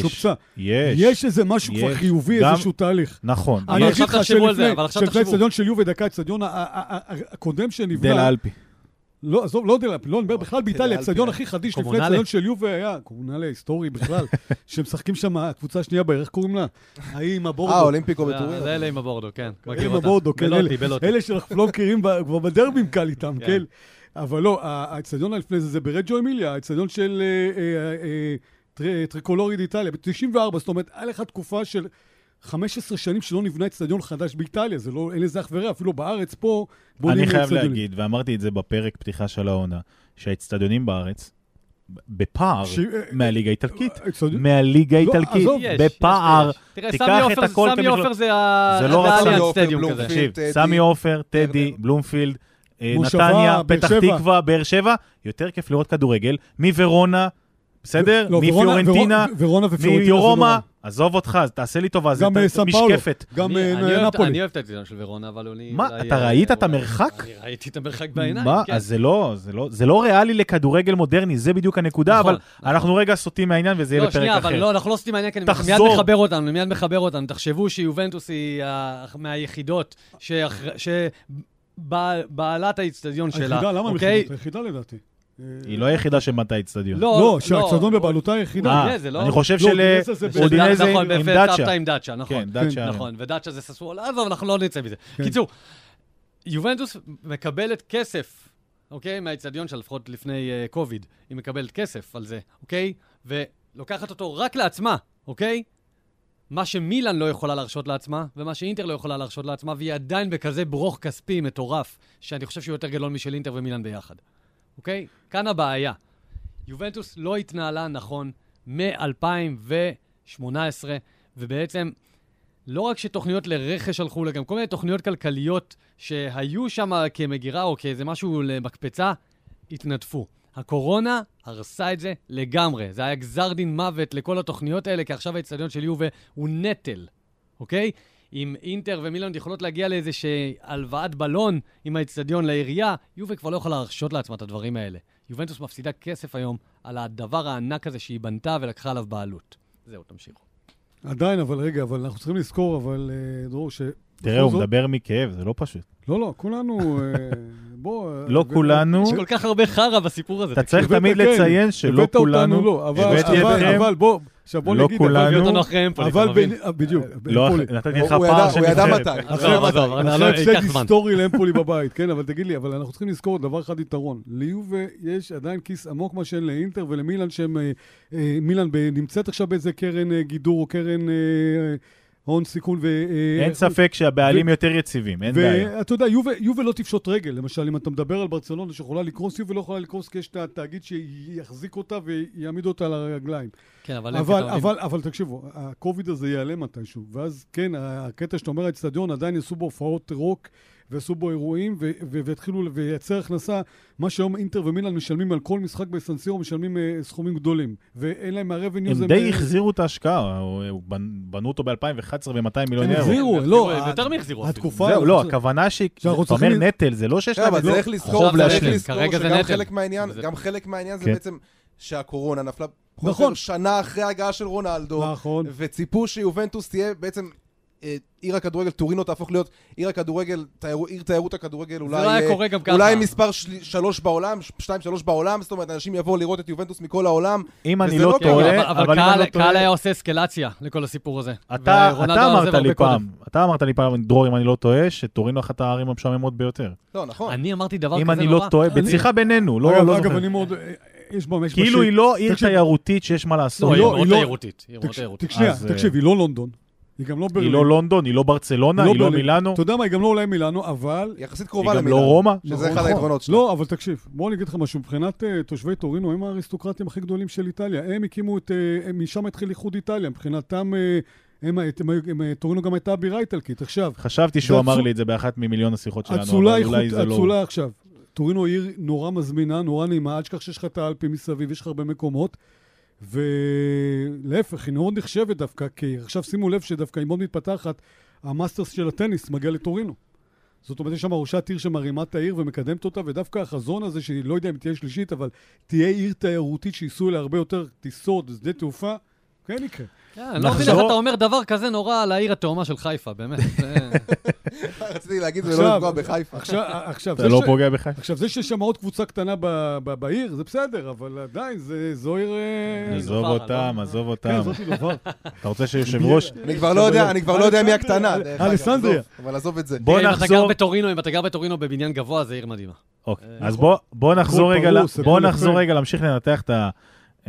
שופצה. יש. יש איזה משהו כבר. חיובי, איזשהו תהליך. נכון. אני. אגיד לך שלפני, אבל עכשיו שלפני תחשבו. האצטדיון של יובי, דקה, האצטדיון הקודם דל שנבנה, אלפי. לא, עזוב, לא אלפי, לא, אני מדבר בכלל באיטליה, אלפי, האצטדיון אה. הכי חדיש לפני. האצטדיון של יובי היה, קומונלה היסטורי בכלל, שמשחקים שם, הקבוצה השנייה בערך, איך קוראים לה? ההיא עם אה, הבורדו. אולימפיקו זה- בטוריה. זה אלה עם הבורדו, כן. מכיר עם. הבורדו, כן, בלוטי, אלה- בלוטי. אלה שאנחנו לא מכירים, כבר בדרבים קל איתם, כן. כן? אבל לא, האצטדיון לפני זה, זה ברג'ו אמיליה, האצטדיון של אה, אה, אה, טר- טריקולורי באיטליה, ב-94, זאת אומרת, היה לך תקופה של 15 שנים שלא נבנה אצטדיון חדש באיטליה, זה לא, אין לזה אח ורע, אפילו בארץ פה בונים אני חייב. להגיד, ואמרתי את זה בפרק פתיחה של העונה, שהאצטדיונים בארץ, בפער ש- אה, מהליגה האיטלקית. האצטדיון- מהליגה לא, האיטלקית, עזוב. יש, יש, בפער. תיקח את הכל סמי כמכלול. עופר זה ה- זה לא רק סמי עופר, stadium בלומפילד. טדי. סמי עופר, טדי, טדי. בלומפילד, אה, נתניה, פתח. תקווה, באר שבע, יותר כיף לראות כדורגל מוורונה, בסדר? לא, מפיורנטינה, מרומא, נורא. עזוב אותך, אז תעשה לי טובה, זה אה, משקפת. גם אני- אה, את- נפולי. אני אוהב את האצטדיון של ורונה, אבל אני... מה, אתה אה, ראית את המרחק? אני ראיתי את המרחק בעיניים, מה? כן. אז זה לא, זה לא, זה לא ריאלי לכדורגל מודרני, זה בדיוק הנקודה, נכון, אבל נכון. אנחנו רגע סוטים מהעניין וזה יהיה לא, בפרק שנייה, אחר. אבל לא, אנחנו לא סוטים מהעניין, כי אני מיד. מחבר אותנו, אני מיד מחבר אותנו. תחשבו שיובנטוס היא מהיחידות שבעלת האיצטדיון שלה, היחידה, למה אוקיי? היחידה? היחידה לדעתי. אה, היא לא היחידה שבנתה אצטדיון. לא, שהאצטדיון בבעלותה היחידה. אה, לא- אני חושב לא, של אודינזה ב- אודינזה נכון, עם דאצ'ה. עם דאצ'ה, נכון. כן, דאצ'ה. נכון, ודאצ'ה זה ססוולה, עזוב, אנחנו לא נצא מזה. כן. קיצור, יובנטוס מקבלת כסף, אוקיי? מהאיצטדיון שלה, לפחות לפני אה, קוביד. היא מקבלת כסף על זה, אוקיי? ולוקחת אותו רק לעצמה, אוקיי? מה שמילאן לא יכולה להרשות לעצמה, ומה שאינטר לא יכולה להרשות לעצמה, והיא עדיין בכזה ברוך כספי מטורף, שאני חושב שהוא יותר גדול משל אינטר ומילאן ביחד. אוקיי? כאן הבעיה. יובנטוס לא התנהלה נכון מ-2018, ובעצם לא רק שתוכניות לרכש הלכו לה, גם כל מיני תוכניות כלכליות שהיו שם כמגירה או כאיזה משהו למקפצה, התנדפו. הקורונה הרסה את זה לגמרי. זה היה גזר דין מוות לכל התוכניות האלה, כי עכשיו האצטדיון של יובה הוא נטל, אוקיי? אם אינטר ומילאן יכולות להגיע לאיזושהי הלוואת בלון עם האצטדיון לעירייה, יובה כבר לא יכולה להרשות לעצמה את הדברים האלה. יובנטוס מפסידה כסף היום על הדבר הענק הזה שהיא בנתה ולקחה עליו בעלות. זהו, תמשיכו. עדיין, אבל רגע, אבל אנחנו צריכים לזכור, אבל אה, דרור, ש... תראה, הוא זאת- מדבר מכאב, זה לא פשוט. לא, לא, כולנו... אה, בוא... אה, לא ו- כולנו, יש כל כך הרבה חרא בסיפור הזה. אתה צריך הבאת, תמיד כן, לציין שלא הבאת אותנו, כולנו, לא, אבל, הבאתי אבל, אתכם, אבל בוא, עכשיו בוא לא נגיד, כולנו. אבל- אה, בדיוק, לא, אמפולי. נתתי הוא- לך פער של הוא ידע. מתי. עזוב, עזוב, אחרי לא, הפסד ייקח זמן. היסטורי לאמפולי בבית, כן, אבל תגיד לי, אבל אנחנו צריכים לזכור דבר אחד יתרון. ליובה יש עדיין כיס עמוק מה שאין לאינטר ולמילאן שהם... אה, אה, מילאן ב- נמצאת עכשיו באיזה קרן גידור או קרן הון סיכון ו... אין ספק שהבעלים יותר יציבים, אין בעיה. ואתה יודע, יובה, יובה לא תפשוט רגל. למשל, אם אתה מדבר על ברצלונה שיכולה לקרוס, יובה לא יכולה לקרוס כי יש את התאגיד שיחזיק אותה ויעמיד אותה על הרגליים. כן, אבל... אבל, הם אבל, אבל תקשיבו, הקוביד הזה ייעלם מתישהו, ואז כן, הקטע שאתה אומר האצטדיון, עדיין יעשו בו הופעות רוק, ועשו בו אירועים, ו- ו- והתחילו וייצר הכנסה, מה שהיום אינטר ומילאן משלמים על כל משחק בסנסירו, משלמים אה, סכומים גדולים, ואין להם מהרבניו הם די החזירו את ההשקעה, בנ- בנו אותו ב-2011 ב-200 מיליון הם אירו. החזירו, החזירו, לא, הם יותר מהחזירו. התקופה... זהו, לא, הכוונה שהיא, אתה אומר נטל, זה לא שיש לא, להם... אבל צריך לזכור, חוב להשלים. כרגע זה נטל. גם חלק מהעניין זה כן. בעצם שהקורונה נפלה נכון. שנה אחרי ההגעה של רונלדו, נכון. וציפו שיובנטוס תהיה בעצם אה, עיר הכדורגל, טורינו תהפוך להיות עיר הכדורגל, תיירו- עיר תיירות הכדורגל, אולי... לא אה. אולי מספר של- שלוש בעולם, ש- שתיים, שלוש בעולם, זאת אומרת, אנשים יבואו לראות את יובנטוס מכל העולם. אם אני לא לא טועה, אבל- אבל אבל אם קהל- לא. קהל היה עושה אסקלציה לכל הסיפור הזה. אתה אתה אמרת לי קודם. פעם, אתה אמרת לי פעם, דרור, אם אני לא טועה, שטורינו אחת הערים המשעממות ביותר. לא, נכון. אני אמרתי דבר כזה אם נורא. אני לא טועה, בשיחה בינינו, לא אגב, לא. אני מאוד... יש בה... יש בה כאילו. היא לא עיר. תיירותית שיש מה לעשות. לא, היא לא, מאוד היא לא- תיירותית. היא אה, תקשיב, היא לא לונדון. היא גם לא ברלין. היא לא לונדון, היא לא ברצלונה, היא לא ברלין. מילאנו, אתה יודע מה, היא גם לא אולי מילאנו, אבל... יחסית היא קרובה גם למילאן. לא רומא. שזה אחד נכון. היתרונות שלה. לא, אבל תקשיב, בוא אני אגיד לך משהו. מבחינת uh, תושבי טורינו, הם האריסטוקרטים הכי גדולים של איטליה. הם הקימו את... הם, משם התחיל איחוד איטליה. מבחינתם, הם, הם, הם, הם, טורינו גם הייתה בירה איטלקית. עכשיו, חשבתי שהוא אמר. לי את זה באחת ממיליון השיחות שלנו, אבל אולי זה לא... אצולה עכשיו. טורינו עיר נורא מזמינה, נורא נעימה, אל תשכח שיש לך את האלפים מסביב, יש לך הרבה מקומות. ולהפך, היא מאוד נחשבת דווקא, כי עכשיו שימו לב שדווקא היא מאוד מתפתחת, המאסטרס של הטניס מגיע לטורינו. זאת אומרת, יש שם ראשת עיר שמרימה את העיר ומקדמת אותה, ודווקא החזון הזה, שהיא לא יודע אם תהיה שלישית, אבל תהיה עיר תיירותית שייסעו אליה הרבה יותר טיסות, שדה תעופה, כן יקרה. כן, אני לא מבין איך אתה אומר דבר כזה נורא על העיר התאומה של חיפה, באמת. זה- רציתי להגיד ולא עכשיו- לפגוע בחיפה. עכשיו, אתה זה לא פוגע בך? עכשיו, זה שיש שם עוד קבוצה קטנה ב- ב- בעיר, זה בסדר, אבל עדיין, זה- זו עיר... אה, עזוב אותם, לא? עזוב כן, אותם. לובר. אתה רוצה שיושב ראש... אני כבר לא יודע, אני כבר לא יודע מי הקטנה. אלסנדריה. אבל עזוב את זה. בוא גר נחזור... בטורינו, אם אתה גר בטורינו בבניין גבוה, זה עיר מדהימה. אוקיי, אה, אז בוא- בוא נחזור. רגע להמשיך לנתח את ה-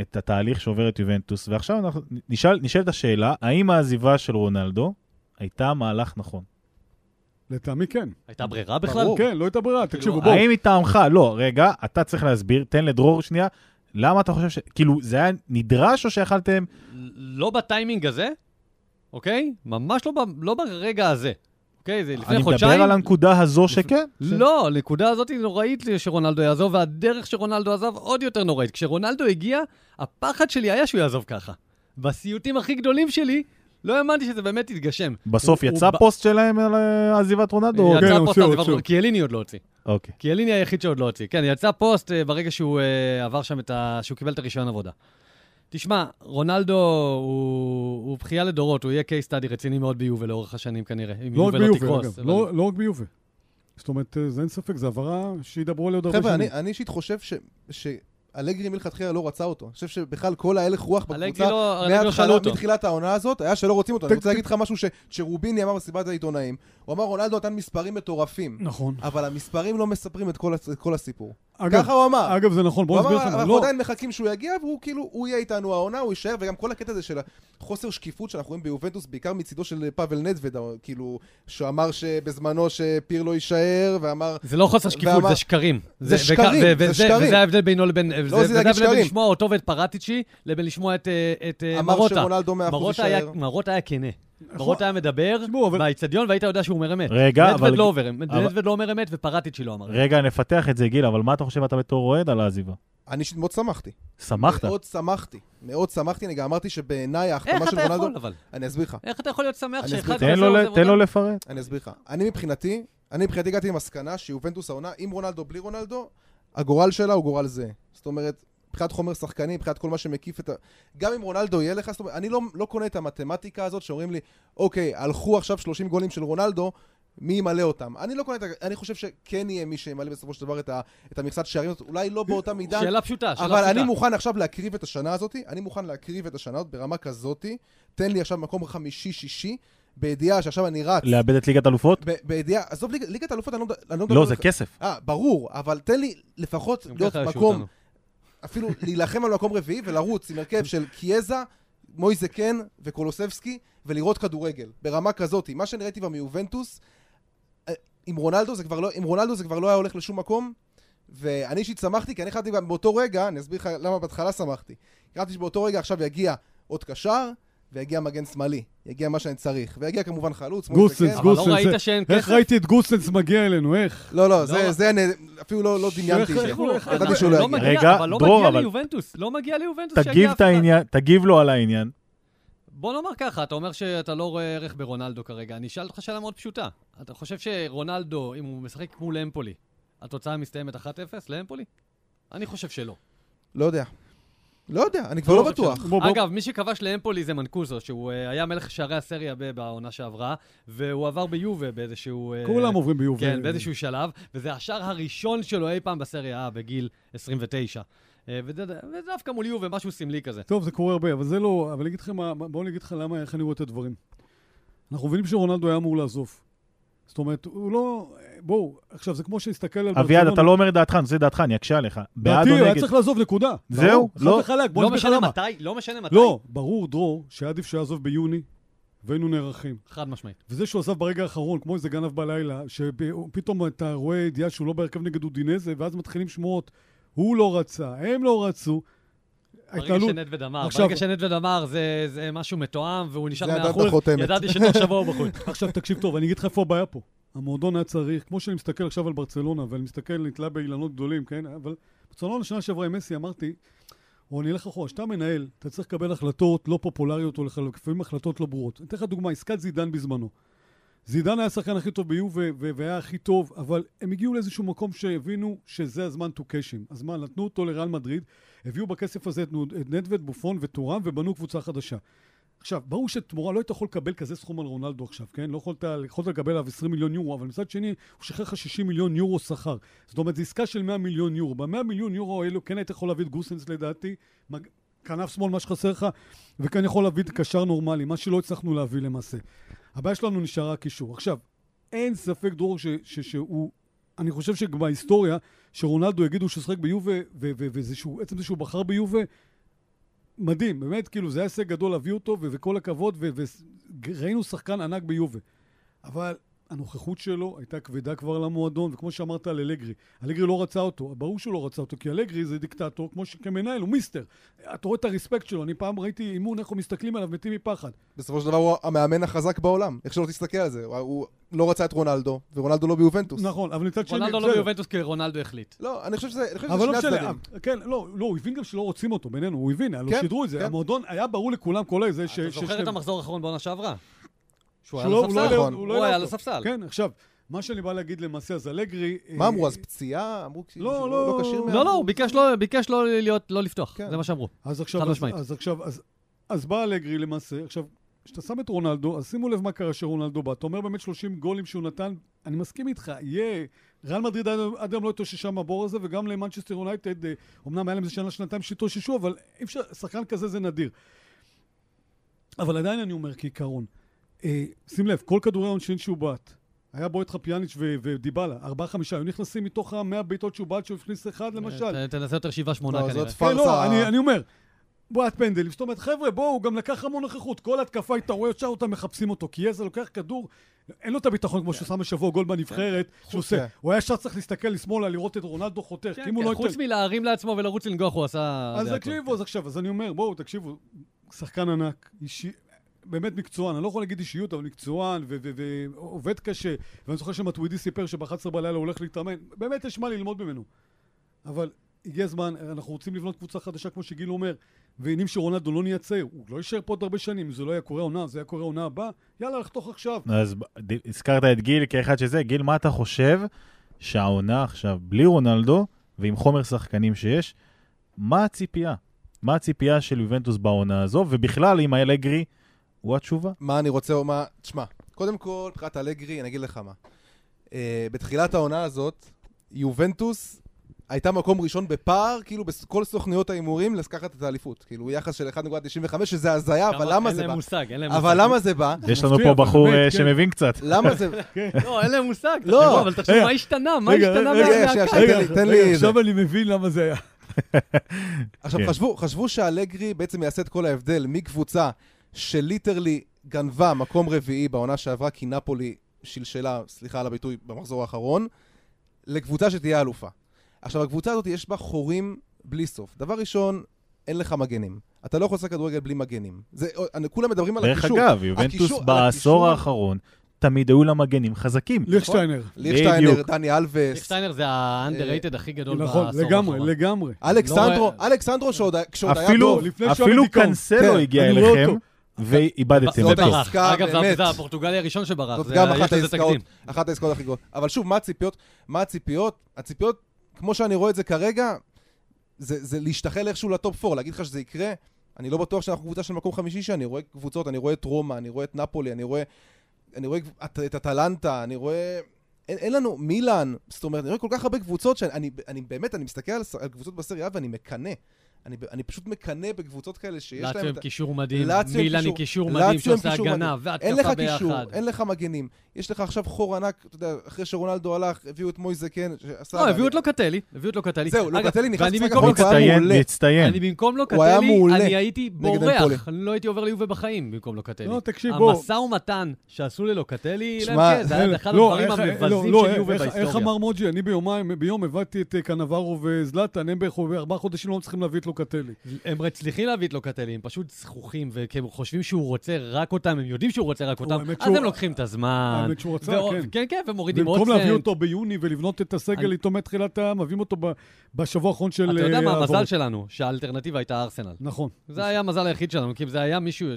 את התהליך שעוברת יובנטוס, ועכשיו אנחנו נשאל- נשאלת השאלה, האם העזיבה של רונלדו הייתה מהלך נכון? לטעמי כן. הייתה ברירה בכלל? ברור. כן, לא הייתה ברירה, תקשיבו, כאילו, בואו. האם מטעמך, לא, רגע, אתה צריך להסביר, תן לדרור שנייה, למה אתה חושב ש... כאילו, זה היה נדרש או שיכלתם... לא בטיימינג הזה, אוקיי? ממש לא, ב- לא ברגע הזה. אוקיי? זה לפני אני חודשיים. מדבר על הנקודה הזו שכן. לא, הנקודה הזאת היא נוראית שרונלדו יעזוב, והדרך שרונלדו עזב עוד יותר נוראית. כשרונלדו הגיע, הפחד שלי היה שהוא יעזוב ככה. בסיוטים הכי גדולים שלי, לא האמנתי שזה באמת יתגשם. בסוף הוא- יצא הוא פוסט שלהם על אה, עזיבת רונלדו? או- כן, יצא פוסט על זה, הוציאו. קייליני עוד לא הוציא. אוקיי. קייליני היחיד שעוד לא הוציא. כן, יצא פוסט אה, ברגע שהוא אה, עבר שם את ה... שהוא קיבל את הרישיון עבודה. תשמע, רונלדו הוא, הוא בכייה לדורות, הוא יהיה case study רציני מאוד ביובל לאורך השנים כנראה. אם לא רק יובל ביובה, תקרוס. אבל- לא- לא רק ביובה. זאת אומרת, אה, זה אין ספק, זו הבהרה שידברו עליה עוד הרבה חבר'ה, שנים. אני אני אישית חושב ש- שאלגרי מלכתחילה לא רצה אותו. אני חושב שבכלל כל ההלך רוח אלגרי בקבוצה, לא, אלגרי לא מההתחלה. מתחילת העונה הזאת, היה שלא רוצים אותו. אני רוצה להגיד לך משהו ש- שרוביני אמר במסיבת העיתונאים. הוא אמר, רונלדו נתן מספרים מטורפים, נכון. אבל המספרים לא מספרים את כל הס- את כל הסיפור. אגב, ככה הוא אמר. אגב, זה נכון, בוא אמר, נסביר לך. אנחנו לא, עדיין מחכים שהוא יגיע, והוא כאילו, הוא יהיה איתנו העונה, הוא יישאר, וגם כל הקטע הזה של החוסר שקיפות שאנחנו רואים ביובנטוס, בעיקר מצידו של פאבל נדווד, כאילו, שאמר שבזמנו שפירלו יישאר, ואמר... זה לא חוסר שקיפות, ואמר- זה שקרים. זה שקרים, ו- זה וזה- שקרים. וזה ההבדל בינו לבין... זה וזה להגיד ההבדל בין שקרים. לשמוע אותו ואת פרטיצ'י, לבין לשמוע את, אה, את אה, אמר מרוטה. שרונלדו מאה אחוז מרוטה היה- יישאר. מרוטה היה כנה. נכון. מרוטה היה מדבר באיצטדיון והיית יודע שהוא אומר אמת. רגע, אבל- לא נדווד לא אומר אמת ופרטיצ'י לא אמר אמת. רגע, נפתח את זה, גיל, אבל מה אתה חושב אתה בתור אוהד על העזיבה? אני אישית מאוד שמחתי. שמחת? מאוד שמחתי. מאוד שמחתי, אני גם אמרתי שבעיניי ההחתמה איך של אתה רונלדו... יכול אבל? אני אסביר לך. איך אתה יכול להיות שמח אני שאחד תן לו לפרט. אני אסביר לך. אני מבחינתי, אני מבחינתי הגעתי למסקנה שיובנטוס העונה, עם רונלדו, בלי רונלדו, הגורל שלה הוא גורל זה. זאת אומרת, מבחינת חומר שחקני, מבחינת כל מה שמקיף את ה... גם אם רונלדו יהיה לך, זאת אומרת, אני לא, לא קונה את המתמטיקה הזאת שאומרים לי, אוקיי, הלכו עכשיו 30 גולים של רונלדו, מי ימלא אותם? אני לא קונה את ה... אני חושב שכן יהיה מי שימלא בסופו של דבר את, ה... את המכסת שערים הזאת, אולי לא באותה מידה. שאלה פשוטה, שאלה אבל פשוטה. אני מוכן עכשיו להקריב את השנה הזאת, אני מוכן להקריב את השנה הזאת ברמה כזאתי, תן לי עכשיו מקום חמישי-שישי, בידיעה שעכשיו אני רץ. לאבד את ליגת אלופות? ב- בידיעה, עזוב ליג- ליגת האלופות, אני לא מדבר- לא. לא, זה כסף. אה, ברור, אבל תן לי לפחות להיות מקום, אותנו. אפילו להילחם על מקום רביעי ולרוץ עם הרכב של קיאזה, מויזה קן וקולוסבסקי, ולראות כדורגל. ברמה כזאת. מה שאני ראיתי בה מיובנטוס, אה, עם רונלדו זה כבר לא, עם רונלדו זה כבר לא היה הולך לשום מקום, ואני אישית שמחתי, כי אני גם באותו רגע, אני אסביר לך למה בהתחלה שמחתי. חשבתי שבאותו רגע עכשיו יגיע עוד קשר, ויגיע מגן שמאלי. יגיע מה שאני צריך. ויגיע כמובן חלוץ, גוסנס, קן. אבל לא גוסנס. ראית שאין איך כסף? ראיתי את גוסנס מגיע אלינו, איך? לא, לא, זה, לא. זה, אני אפילו לא, לא דמיינתי איך-. איך איך- ידעתי שהוא לא לא יגיע. מגיע, רגע, אבל לא דרור, מגיע אבל- ליובנטוס, לא מגיע ליובנטוס שיגיע תגיב אף אחד. תגיב לו על העניין. בוא נאמר ככה, אתה אומר שאתה לא רואה ערך ברונלדו כרגע. אני אשאל אותך שאלה מאוד פשוטה. אתה חושב שרונלדו, אם הוא משחק מול אמפולי, התוצאה מסתיימת 1-0 לאמפולי? אני חושב שלא. לא יודע. לא יודע, אני כבר לא בטוח. אגב, מי שכבש לאמפולי זה מנקוזו, שהוא אה, היה מלך שערי הסריה בעונה שעברה, והוא עבר ביובה באיזשהו... אה, כולם עוברים ביובה. כן, באיזשהו שלב, וזה השער הראשון שלו אי פעם בסריה A בגיל 29. אה, וזה ודווקא מול יובה, משהו סמלי כזה. טוב, זה קורה הרבה, אבל זה לא... אבל אני אגיד לכם מה... בואו אני אגיד לך למה, איך אני רואה את הדברים. אנחנו מבינים שרונלדו היה אמור לעזוב. זאת אומרת, הוא לא... בואו, עכשיו, זה כמו שנסתכל על אביעד, אתה לא אומר את דעתך, את דעתך, אני אקשה עליך. בעד או היה נגד? צריך לעזוב, נקודה. זהו? לא- חד וחלק, בוא לא נסביר למה. מתי, לא משנה מתי. לא, ברור, דרור, שעדיף שיעזוב ביוני, והיינו נערכים. חד משמעית. וזה שהוא עזב ברגע האחרון, כמו איזה גנב בלילה, שפתאום אתה רואה ידיעה שהוא לא בהרכב נגד אודינזה, ואז מתחילים שמועות, הוא לא רצה, הם לא רצו. ברגע ההתנהלות- שנדווד אמר, עכשיו- ברגע שנדווד אמר, זה- זה משהו מתואם, והוא נשאר זה מאה עדיין אחוז, החותמת. ידעתי שתוך שבוע הוא בחוץ. עכשיו תקשיב טוב, אני אגיד לך איפה הבעיה פה. המועדון היה צריך, כמו שאני מסתכל עכשיו על ברצלונה, ואני מסתכל, נתלה באילנות גדולים, כן? אבל ברצלונה שנה שעברה עם מסי, אמרתי, או אני אלך אחורה, כשאתה מנהל, אתה צריך לקבל החלטות לא פופולריות, או לפעמים החלטות לא ברורות. אני אתן לך דוגמה, עסקת זידן בזמנו. זידן היה השחקן הכי טוב ביובה, והיה הכי טוב, אבל הם הגיעו לאיזשהו מקום שהבינו שזה הזמן to cash מה, נתנו אותו לריאל מדריד, הביאו בכסף הזה את נדווד, בופון וטורם, ובנו קבוצה חדשה. עכשיו, ברור שתמורה לא היית יכול לקבל כזה סכום על רונלדו עכשיו, כן? לא יכולת, יכולת לקבל עליו 20 מיליון יורו, אבל מצד שני, הוא שחרר לך 60 מיליון יורו שכר. זאת אומרת, זו עסקה של 100 מיליון יורו. ב-100 מיליון יורו האלו כן היית יכול להביא את גוסנס לדעתי, מג- כנף שמאל, מה שחסר לך, וכאן יכול להביא את קשר נורמלי, מה שלא הצלחנו להביא למעשה. הבעיה שלנו נשארה הקישור. עכשיו, אין ספק, דרור, ש- ש- שהוא... אני חושב שבהיסטוריה, שרונלדו יגידו שהוא שחק ביובה, ו- ו- וזה שהוא, עצם זה שהוא בחר ביובה, מדהים, באמת, כאילו, זה היה הישג גדול להביא אותו, וכל הכבוד, וראינו שחקן ענק ביובה. אבל הנוכחות שלו הייתה כבדה כבר למועדון, וכמו שאמרת על אלגרי, אלגרי לא רצה אותו, ברור שהוא לא רצה אותו, כי אלגרי זה דיקטטור, כמו שכמנהל, הוא מיסטר. אתה רואה את הרספקט שלו, אני פעם ראיתי אימון, איך הוא מסתכלים עליו, מתים מפחד. בסופו של דבר הוא המאמן החזק בעולם, איך שלא תסתכל על זה. הוא- הוא לא רצה את רונלדו, ורונלדו לא ביובנטוס. נכון, אבל מצד שני... רונלדו לא. ביובנטוס כי רונלדו החליט. לא, אני חושב שזה אני חושב שזה אבל לא שני משנה, הצדדים. כן, לא, לא, הוא הבין גם שלא רוצים אותו, בינינו, הוא הבין, כן, שידרו את זה. כן. המועדון היה ברור לכולם, כל הזה, ש... אתה זוכר את המחזור האחרון בעונה שעברה? שהוא היה שלא- על לא הספסל. נכון. הוא לא היה על. הספסל. כן, עכשיו, מה שאני בא להגיד למעשה, אז אלגרי... מה אה, אמרו אז? פציעה? אמרו כאילו לא, שהוא לא. לא כשיר לא, לא, הוא. ביקש לא- לא לא לפתוח, כן. זה מה שאמרו. אז עכשיו, אז, משמעית. אז עכשיו, אז, אז בא אלגרי למעשה, עכשיו, כשאתה שם את רונלדו, אז שימו לב מה קרה שרונלדו בא. אתה אומר באמת 30 גולים שהוא נתן, אני מסכים איתך, יהיה... ריאל מדריד עד היום- לא התאוששה מהבור הזה, וגם למנצ'סטר יונייטד, אה, אמנם היה להם איזה שנה, שנתיים שהתאוששו, אבל אי אפשר, שחקן כזה זה נדיר. אבל עדיין אני אומר כעיקרון, אה, שים לב, כל כדורי העונשין שהוא בעט, היה בועט לך פיאניץ' ודיבלה, ארבעה חמישה, היו נכנסים מתוך המאה בעיטות שהוא בעט שהוא הכניס אחד למשל. ת- תנסה יותר שבעה שמונה לא, כנראה. זאת כן, לא, פארסה. אני, אני אומר, בועט פנדלים. זאת אומרת, חבר'ה, בואו, הוא גם לקח המון נוכחות. כל התקפה, אתה רואה ישר אותם מחפשים אותו, כי יזע לוקח כדור, אין לו את הביטחון כמו שהוא שם בשבוע גול בנבחרת, שהוא עושה. כן. הוא היה ישר צריך להסתכל לשמאלה, לראות את רונלדו חותך, כי כן, אם הוא כן, לא חוץ. מלהרים לעצמו ולרוץ לנגוח, הוא עשה... אז. תקשיבו, אז עכשיו, אז אני אומר, בואו, תקשיבו, שחקן ענק, אישי... באמת מקצוען, אני לא יכול להגיד אישיות, אבל מקצוען, ועובד קשה. ואני זוכר שמטווידי סיפר שב-11 בלילה הוא הולך להתאמן. באמת יש מה ללמוד ממנו. אבל הגיע הזמן, אנחנו רוצים לבנות קבוצה חדשה, כמו שגיל אומר, ועניינים שרונלדו לא נהיה צעיר. הוא לא יישאר פה עוד הרבה שנים, זה לא היה קורה עונה, זה היה קורה עונה הבאה, יאללה, לחתוך עכשיו. אז הזכרת את גיל כאחד שזה. גיל, מה אתה חושב שהעונה עכשיו, בלי רונלדו ועם חומר שחקנים שיש, מה הציפייה? מה הציפייה של יובנטוס בעונה הזו, ובכלל, אם האלגרי הוא התשובה? מה אני רוצה, או מה... תשמע, קודם כל, מבחינת אלגרי, אני אגיד לך מה. Uh, בתחילת העונה הזאת, יובנטוס הייתה מקום ראשון בפער, כאילו בכל סוכניות ההימורים, לקחת את האליפות. כאילו, יחס של 1.95, שזה הזיה, אבל למה אין זה להם בא? מושג, אין להם מושג. אבל למה זה בא? יש לנו פה בחור אה, כן. שמבין קצת. למה זה... לא, אין להם מושג. לא. אבל תחשבו, רגע, מה השתנה? מה רגע, השתנה רגע, מהקיץ? שנייה, תן לי- רגע. עכשיו אני מבין למה זה היה. עכשיו, כן. חשבו, חשבו שאלגרי בעצם יעשה את כל ההבדל מקבוצה שליטרלי גנבה מקום רביעי בעונה שעברה, כי נפולי שלשלה, סליחה על הביטוי, במחזור האחרון, לקבוצה שתהיה אלופה. עכשיו, הקבוצה הזאת יש בה חורים בלי סוף. דבר ראשון, אין לך מגנים. אתה לא יכול לשחק כדורגל בלי מגנים. זה, אני- כולם מדברים על דרך הקישור. אגב, יובנטוס בעשור האחרון, תמיד היו לה מגנים חזקים. ליכשטיינר. ליכשטיינר, בדיוק. דני אלווס, ליכטיינר זה ה-underrated הכי גדול נכון, בעשור לגמרי, האחרון. לגמרי. אלכסנדרו, לא- אלכסנדרו שעוד היה טוב. אפילו. קנסלו כן, הגיע אליכם. ואיבדתם אותו. ברח. אגב, זה- הפורטוגלי הראשון שברח. זאת זה- גם אחת העסקאות. אחת העסקאות הכי גדולות. אבל שוב, מה הציפיות? מה הציפיות? הציפיות, כמו שאני רואה את זה כרגע, זה, זה להשתחל איכשהו לטופ 4, להגיד לך שזה יקרה, אני לא בטוח שאנחנו קבוצה של מקום חמישי, שאני רואה קבוצות, אני רואה את רומא, אני רואה את נפולי, אני רואה, אני רואה את, את אטלנטה, אני רואה... אין, אין לנו מילאן, זאת אומרת, אני רואה כל כך הרבה קבוצות שאני אני, אני באמת, אני מסתכל על, על קבוצות בסריה ואני מקנא. אני, אני פשוט מקנא בקבוצות כאלה שיש להם... לאציו עם את ה- קישור מדהים, מילאן עם קישור- מדהים שעושה הגנה מדהים. אין לך והתקפה קישור, ביחד. אין לך מגנים. יש לך עכשיו חור ענק, אתה יודע, אחרי שרונלדו הלך, הביאו את מויזה קן, שעשה... לא, הביאו את לוקטלי, הביאו את לוקטלי. זהו, לוקטלי נכנס לשחק אחרון, הוא היה מעולה. מצטיין. אני במקום לוקטלי, אני הייתי בורח. לא הייתי עובר ליובה בחיים במקום לוקטלי. לא, תקשיב, בוא. המשא ומתן שעשו ללוקטלי, למקה, זה היה אחד לא, הדברים איך- המבזים לא, של איך- יובה איך- איך בהיסטוריה. אמר מוג'י? אני ביומיים, ביום הבאתי את אה, קנברו וזלטן, הם בארבע- בארבעה חודשים לא מצליחים להביא את לוקטלי. הם מצליחים להביא את לוקטלי, הם פשוט זכוכים, וכי הם חושבים שהוא רוצה רק אותם, הם יודעים שהוא רוצה רק אותם, אז שהוא- הם לוקחים את הזמן. האמת שהוא רצה, כן. כן, כן, ומורידים עוד במקום להביא. אותו ביוני ולבנות את הסגל אני- איתו מתחילת העם, מביאים אותו ב- בשבוע האחרון של... אתה יודע אה, מה המזל. שלנו? שהאלטרנטיבה הייתה ארסנל. נכון. זה היה המזל היחיד שלנו, כי אם זה היה מישהו,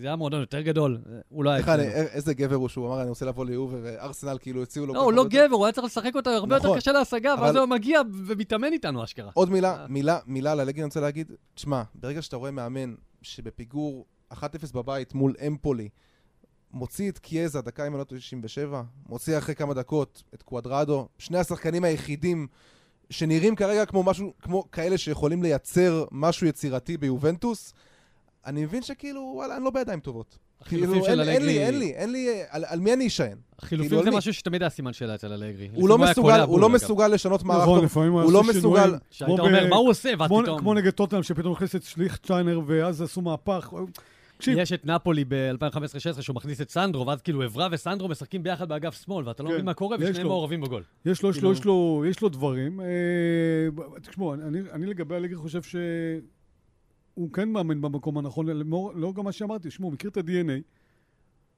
זה היה מועדון יותר גדול, הוא לא היה... אצלנו. איזה גבר הוא שהוא אמר, אני רוצה לבוא ליובה, וארסנל כאילו הציעו לו... לא, הוא לא גבר, הוא היה צריך לשחק אותו הרבה יותר נכון. קשה להשגה, ואז הוא מגיע ומתאמן איתנו, אשכרה. עוד מילה, אה. מילה, מילה אני רוצה להגיד, תשמע, ברגע שאתה רואה מאמן שבפיגור 1-0 בבית מול אמפולי, מוציא את קיאזה, דקה אם אני לא טועה 67, מוציא אחרי כמה דקות את קוואדרדו, שני השחקנים היחידים שנראים כרגע כמו משהו, כמו כאלה שיכולים לייצר משהו יצירתי ביובנטוס, אני מבין שכאילו, וואלה, אני לא בידיים טובות. החילופים כאילו, של אין, אין לי, אלגרי- אין לי, אין לי, על, על מי אני אשען? החילופים כאילו, זה? משהו שתמיד היה סימן שאלה אצל אלגרי. הוא לא מסוגל, לא. מסוגל לשנות מערך נכון, טוב. לפעמים הוא לא מסוגל- שהיית אומר, מה הוא עושה? ואז כמו- פתאום... כמו נגד טוטנאם, שפתאום נכנס את שליכטשיינר, ואז עשו מהפך. תקשיב, יש את נפולי ב-2015-2016, שהוא מכניס את סנדרו, ואז כאילו עברה וסנדרו משחקים ביחד באגף שמאל, ואתה לא כן, מבין מה קורה, יש ושניהם. מעורבים בגול. יש לו, יש לו, כאילו- יש לו, דברים. אה, תשמעו, אני, אני לגבי אלגרי חושב שהוא כן מאמן במקום הנכון, לאור גם מה שאמרתי, תשמעו, הוא מכיר את ה-DNA.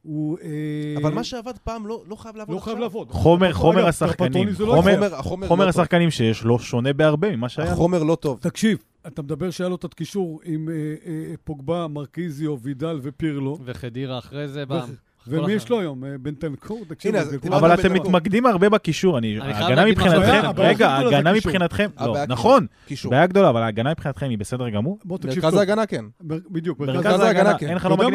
הוא... אה, אבל מה שעבד פעם לא, לא חייב לעבוד לא עכשיו. חייב לעבוד. חומר, חומר השחקנים. לא חומר- לא טוב. השחקנים שיש לו שונה בהרבה ממה שהיה. החומר לא טוב. תקשיב, אתה מדבר שהיה לו את הקישור עם אה, אה, פוגבה, מרקיזיו, וידל ופירלו. וחדירה אחרי זה, ו- ומי יש. לו היום? אה, בנטנקור? תקשיב, אבל אתם. מתמקדים הרבה בקישור, ההגנה משהו. מבחינתכם, רגע, ההגנה הקישור. מבחינתכם, לא, נכון. בעיה גדולה, אבל ההגנה מבחינתכם היא בסדר גמור. בוא תקשיב מרכז טוב. ההגנה כן. בדיוק, מרכז ההגנה, אין לך לא אתה יודע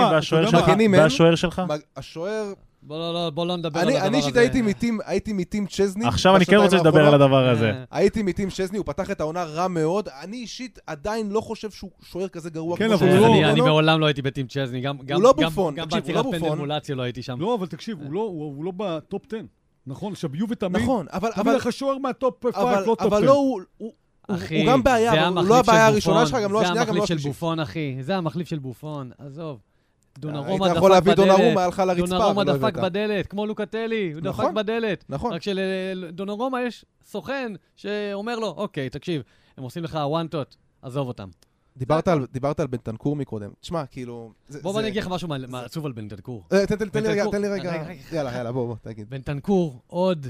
מגנים, מה, והשוער שלך, השוער... בוא לא- לא- בוא לא נדבר על אני הדבר אני הזה. אישית הייתי מטים- הייתי מטים צ'זני. עכשיו אני כן רוצה לדבר על. הדבר הזה. אה, הייתי מטים צ'זני, הוא פתח את העונה רע מאוד. אני אישית עדיין לא חושב שהוא שוער כזה גרוע. כן, אבל שהוא הוא לא- אני. אני מעולם לא הייתי ב team שצ'סני, גם גם- לא גם- בופון, גם תקשיב, הוא בעצירת לא פנדל לא הייתי שם. לא, אבל תקשיב, הוא לא- הוא הוא לא ב top 10. נכון, עכשיו יובה תמיד, נכון, אבל... תמיד אבל- לך שוער מה top 5, אבל- לא טופ 10. אבל לא, הוא... הוא- אחי, הוא גם בעיה, הוא לא הבעיה הראשונה שלך, גם לא השנייה, גם לא זה המחליף של השלישית. בופון, אחי. זה המחליף של בופון, עזוב. דונרומה היית דפק יכול להביא בדלת. דונרומה, הלכה לרצפה, דונרומה דפק. בדלת, כמו לוקטלי, הוא דפק נכון, בדלת. נכון. רק שלדונרומה יש סוכן שאומר לו, אוקיי, תקשיב, הם עושים לך וואנטות, עזוב אותם. דיברת על- דיברת על בנטנקור מקודם. תשמע, כאילו... זה- בוא זה- אני אגיד לך משהו עצוב על בנטנקור. אה, תן- תן לי רגע, בנטנקור. תן לי רגע. יאללה, יאללה, בוא, בוא, תגיד. בנטנקור, עוד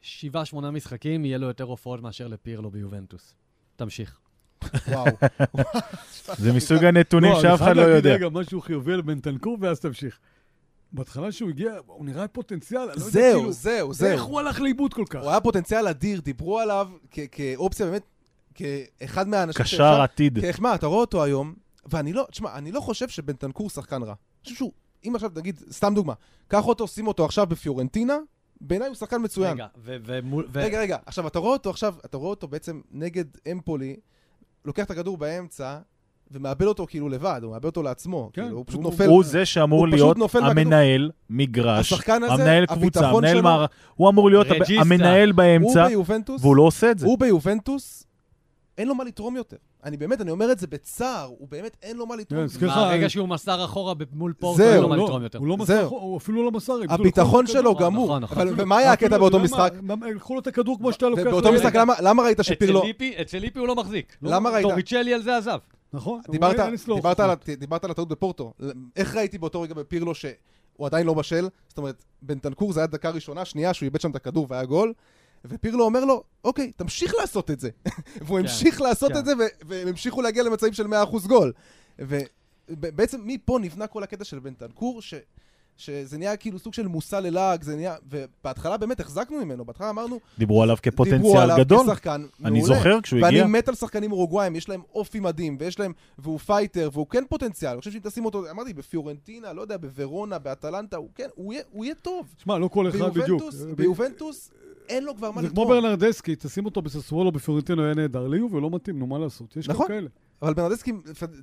שבעה, שמונה משחקים, יהיה לו יותר הופעות מאשר לפירלו ביובנטוס. תמשיך. וואו. זה מסוג הנתונים שאף אחד לא אני יודע. חייב להגיד רגע משהו חיובי על בנטנקור, ואז תמשיך. בהתחלה שהוא הגיע, הוא נראה פוטנציאל, אני לא יודע זהו, כאילו... זהו, איך זהו. הוא הלך לאיבוד כל כך? הוא היה פוטנציאל אדיר, דיברו עליו כ- כאופציה באמת, כאחד מהאנשים קשר עתיד. מה, אתה רואה אותו היום, ואני לא, תשמע, אני לא חושב שבנטנקור שחקן רע. אני חושב שהוא, אם עכשיו נגיד, סתם דוגמה, קח אותו, שים אותו עכשיו בפיורנטינה, בעיניי הוא שחקן מצוין. רגע, ו- רגע, רגע, עכשיו אתה רואה אותו עכשיו, אתה רואה אותו בעצם נגד אמפולי, לוקח את הכדור באמצע, ומאבד אותו כאילו לבד, הוא מאבד אותו לעצמו. כן, כאילו, הוא פשוט הוא- נופל. הוא זה שאמור הוא להיות. המנהל מגרש, השחקן הזה, המנהל קבוצה, הביטחון המנהל שלו- מער... הוא אמור להיות רג'יסטה. המנהל הוא באמצע, ביובנטוס, והוא לא עושה את זה. הוא ביובנטוס, אין לו מה לתרום יותר. אני באמת, אני אומר את זה בצער, הוא באמת אין לו מה לתרום. כן, סליחה, מהרגע שהוא מסר אחורה מול פורטו, אין לו מה לא, לתרום יותר. הוא לא מסר. הוא אפילו לא מסר. הביטחון שלו. גמור. נכון, נכון. אבל ומה היה הקטע באותו למה- משחק? למה- לקחו לו את הכדור כמו שאתה לוקח... ובאותו לו- משחק, למה- ראית שפירלו... אצל ליפי- הוא לא מחזיק. למה ראית? טוריצ'לי על זה עזב. נכון. דיברת על הטעות בפורטו. איך ראיתי באותו רגע בפירלו שהוא עדיין לא בשל? זאת אומרת, בנטנקור זה היה דקה ראשונה, שנייה, שהוא איבד שם את הכדור והיה גול, ופירלו אומר לו, אוקיי, תמשיך לעשות את זה. והוא כן, המשיך לעשות כן. את זה, והם המשיכו להגיע למצבים של 100% גול. ובעצם מפה נבנה כל הקטע של בנטנקור, ש... שזה נהיה כאילו סוג של מושא ללעג, זה נהיה... ובהתחלה באמת החזקנו ממנו, בהתחלה אמרנו, דיברו עליו דיברו כפוטנציאל עליו גדול. כשחקן אני מעולה. זוכר כשהוא ואני הגיע. מת על שחקנים אורוגוואים, יש להם אופי מדהים, ויש להם, והוא fighter, והוא כן פוטנציאל. אני חושב שאם תשים אותו, אמרתי, בפיורנטינה, לא יודע, בוורונה, באטלנטה, הוא כן, הוא יהיה, הוא יהיה טוב. שמע, לא כל אחד בדיוק. ביובנטוס, אין לו כבר מה זה כמו לתרום. ברנרדסקי, תשים אותו בססוולו בפיורנטינה היה נהדר. ליובה הוא לא מתאים, נו מה לעשות? יש נכון. כאלה. אבל ברנרדסקי,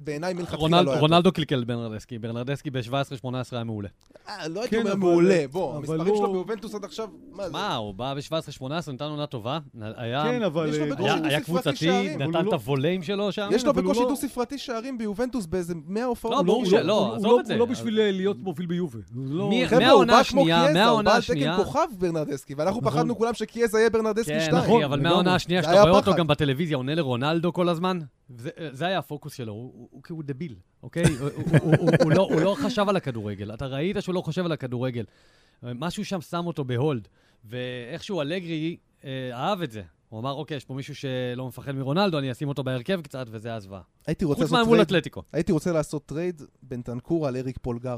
בעיניי מלכתחילה לא היה רונלדו קלקל ברנרדסקי, ברנרדסקי ב-17-18 היה מעולה. אה, לא הייתי כן, אומר מעולה, בוא, המספרים לא- שלו ביובנטוס עד עכשיו, מה זה? מה, הוא בא ב-17-18, נתן עונה טובה, היה... כן, אבל... יש לו אה, קבוצתי, נתן את לא- הווליים שלו שם. יש לו בקושי לא- דו-ספרתי שערים ביובנטוס באיזה 100 הופעות. לא, ברור שלא, עזוב את זה. הוא לא בשביל להיות מוביל ביובה. לא... מהעונה בא כמו השנייה, קיאזה, הוא מהעונה בא על תקן השנייה. כוכב ברנרדסקי, ואנחנו נכון. פחדנו כולם שקיאזה יהיה ברנרדסקי כן, 2. נכון, אחי, אבל לגמרי. מהעונה השנייה, שאתה רואה אותו. גם בטלוויזיה, עונה לרונלדו כל הזמן, זה- זה היה הפוקוס שלו, הוא- כאילו דביל, אוקיי? הוא- לא- הוא לא חשב על הכדורגל, אתה ראית שהוא לא חושב על הכדורגל. משהו שם שם אותו בהולד, ואיכשהו אלגרי אה, אהב את זה. הוא אמר, אוקיי, יש פה מישהו שלא מפחד מרונלדו, אני אשים אותו בהרכב קצת, וזה הזוועה. הייתי רוצה חוץ לעשות מהמול טרייד אתלטיקו. הייתי רוצה לעשות טרייד בין טנקור על אריק פולגר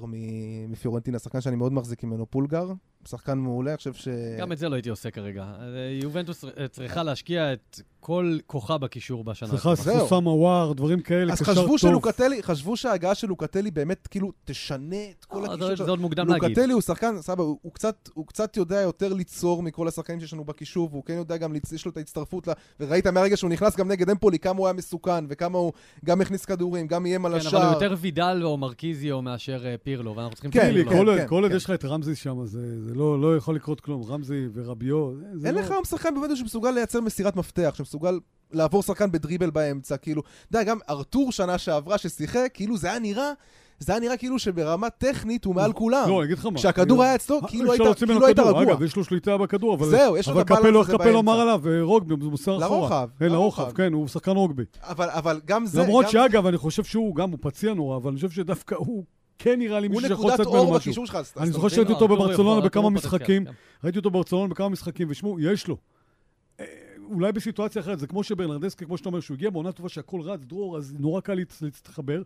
מפיורנטינה, שחקן שאני מאוד מחזיק ממנו, פולגר. שחקן מעולה, אני חושב ש... גם את זה לא הייתי עושה כרגע. אה, יובנטוס אה, צריכה להשקיע את כל כוחה בקישור בשנה. צריכה הקרובה. זהו. סוסמה וואר, דברים כאלה, אז קשר חשבו טוב. שלוקטלי, חשבו שההגעה של לוקטלי באמת כאילו תשנה את כל אה, הקישור זה שלו. זה עוד מוקדם להגיד. לוקטלי הוא שחקן, סבא, הוא, קצת, הוא קצת יודע יותר ליצור מכל השחקנים שיש לנו בקישור, והוא כן יודע גם, יש לו את ההצטרפות, לה, וראית מהרגע שהוא נכנס גם נגד אמפולי, כמה הוא היה מסוכן, וכמה הוא גם הכניס כדורים, גם איים על כן, אבל השער. הוא יותר וידל או מרקיזיו מאשר פירלו, ואנחנו צריכים... כן. כן, כל עוד- כן, כל עוד כן. יש לך את רמזי שם, זה זה לא לא יכול לקרות כלום. רמזי ורביו, אין לא- לך היום שחקן בוודאי שמסוגל לייצר מסירת מפתח, שמסוגל לעבור שחקן בדריבל באמצע, כאילו, יודע, גם ארתור שנה שעברה ששיחק, כאילו זה היה נראה, זה היה נראה כאילו שברמה טכנית הוא מעל כולם. לא, אני אגיד לך מה. כשהכדור אה, היה אצלו, כאילו היית כאילו היית. רגוע. אגב, יש לו שליטה בכדור, אבל... זהו, יש לו אבל את הבלנס קפלו, הזה קפלו אמר באמצע. עליו, אה, רוגבי, הוא מוסר אחורה. לרוחב, כן, לרוחב. כן, הוא שחקן רוגבי. אבל, אבל גם זה... למרות שאגב, אני חושב שהוא גם, הוא פציע נורא, אבל אני חושב שדווקא הוא כן נראה לי מישהו שיכול לצאת ממנו אור משהו. בקישור שלך. אני זוכר מבין? אותו בברצלונה בכמה פוטנציאל, משחקים. כן. ראיתי אותו בברצלונה בכמה משחקים, ושמעו, יש לו. אה, אולי בסיטואציה אחרת, זה כמו שברנרדסקי, כמו שאתה אומר, שהוא הגיע בעונה טובה שהכל רץ, דרור, אז נורא קל להתחבר,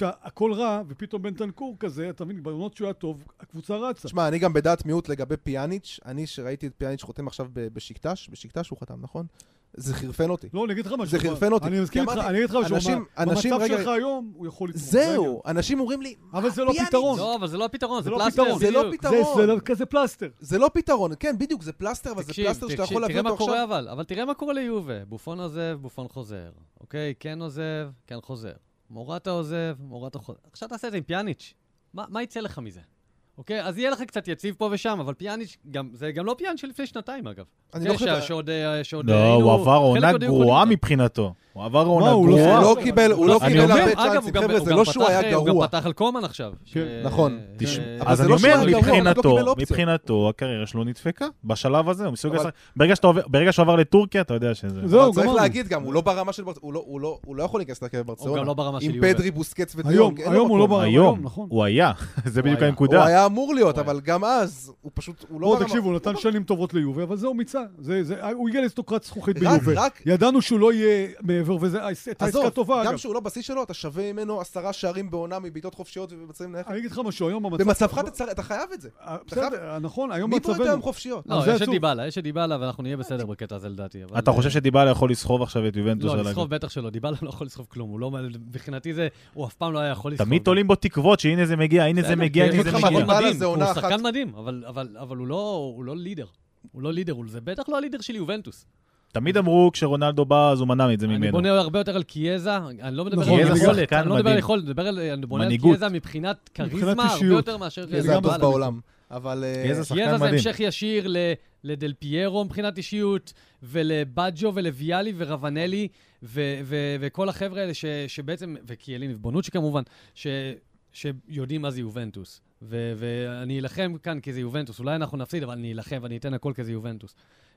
הכל רע, ופתאום בן תנקור כזה, אתה מבין, בעונות שהוא היה טוב, הקבוצה רצה. תשמע, אני גם בדעת מיעוט לגבי פיאניץ'. אני, שראיתי את פיאניץ' חותם עכשיו בשקטש, בשקטש הוא חתם, נכון? זה חירפן אותי. לא, אני אגיד לך משהו. זה חרפן אותי. אני מסכים כי איתך, אני אגיד לך משהו. אנשים- אנשים, במצב רגע- שלך היום, הוא יכול לתרום. זהו, אנשים אומרים לי, אבל זה לא פיאניץ'. פתרון. לא, אבל זה לא הפתרון, זה לא פלסטר. זה לא. פתרון. זה- זה לא כזה פלסטר. זה לא פתרון, כן, בדיוק, זה פלסטר, אבל זה פלסטר שאתה יכול להביא תראה אותו מה קורה עכשיו. אבל, אבל תראה מה קורה ליובה. בופון עוזב, בופון חוזר. אוקיי? כן עוזב, כן חוזר. מורטה עוזב, מורטה חוזר. עכשיו תעשה את זה עם פיאניץ'. מה מה יצא לך מזה? אוקיי? אז יהיה לך קצת יציב פה ושם, אבל פיאניץ', גם- זה גם לא פיאניץ' של לפני שנתיים, אגב. אני לא חושב... שעוד... אה, לא, הוא עבר עונה גרועה מבחינתו. הוא עבר עונה הוא לא- הוא גרועה. לא קיבל, הוא לא אני קיבל הרבה צ'אנסים, הוא חבר'ה, הוא זה לא שהוא היה הוא גרוע. גם פתח על קומן עכשיו. ש- נכון. תש- ש- אבל אז אני לא שהוא אומר, הוא רק לא מבחינתו. מבחינתו, הקריירה שלו נדפקה. בשלב הזה, הוא מסוג. ברגע שהוא עבר לטורקיה, אתה יודע שזה... זהו, צריך. להגיד גם, הוא לא ברמה של ברצלונה, הוא לא- הוא לא- הוא לא יכול להיכנס להרכב הוא בברצלונה. גם לא ברמה של עם יובה. פדרי, בוסקץ היום, ודיונג, היום הוא לא. ברמה, היום, נכון. הוא היה, זה בדיוק היה. הוא הנקודה. היה אמור להיות, הוא אבל גם אז, הוא פשוט, הוא לא ברמה. תקשיבו, הוא נתן שנים טובות ליובה, אבל זהו מיצה. זה- זה- הוא הגיע לסטוקרת זכוכית. רק- ידענו שהוא לא יהיה מעבר, וזה הייתה עסקה טובה, גם אגב. שהוא לא בשיא שלו, אתה שווה ממנו עשרה שערים בעונה מבעיטות חופשיות ובמצבים נייחים. אני אגיד לך משהו, היום במצב... במצבך אתה צריך- אתה חייב את זה. אה, בסדר, נכון, היום מי פה יותר עם. חופשיות? לא, יש את. דיבלה, יש את דיבלה, ואנחנו נהיה בסדר בקטע הזה לדעתי. אתה חושב שדיבלה יכול לסחוב עכשיו את יובנטוס? לא, לסחוב? בטח שלא. דיבלה לא יכול לסחוב כלום. הוא לא... מבחינתי זה... הוא אף פעם לא היה יכול לסחוב. תמיד תולים בו תקוות שהנה זה מגיע, הנה זה מגיע, הנה זה מגיע. הוא שחקן. מדהים, אבל- הוא לא הוא לא לידר. הוא לא לידר, זה בטח לא הלידר של יובנטוס. תמיד אמרו כשרונלדו בא אז הוא מנע את זה אני ממנו. בונה הרבה יותר על קיאזה, אני לא מדבר נכון, על קיאזה יכולת, אני לא מדבר על מדהים. יכולת, אני מדבר על- אני בונה על. קיאזה מבחינת כריזמה הרבה. יותר מאשר... זה גם בעולם. אבל... אה, קיאזה שחקן קיאזה זה מדהים. המשך ישיר לדל פיירו מבחינת אישיות, ולבאג'ו ולוויאלי ורבנלי, וכל החבר'ה האלה ש- שבעצם, וקיאליני ובונוצ'י כמובן, ש- שיודעים מה זה יובנטוס. ואני אלחם כאן כי זה יובנטוס. אולי אנחנו נפסיד, אבל אני אלחם ואני אתן הכל כי זה יובנטוס.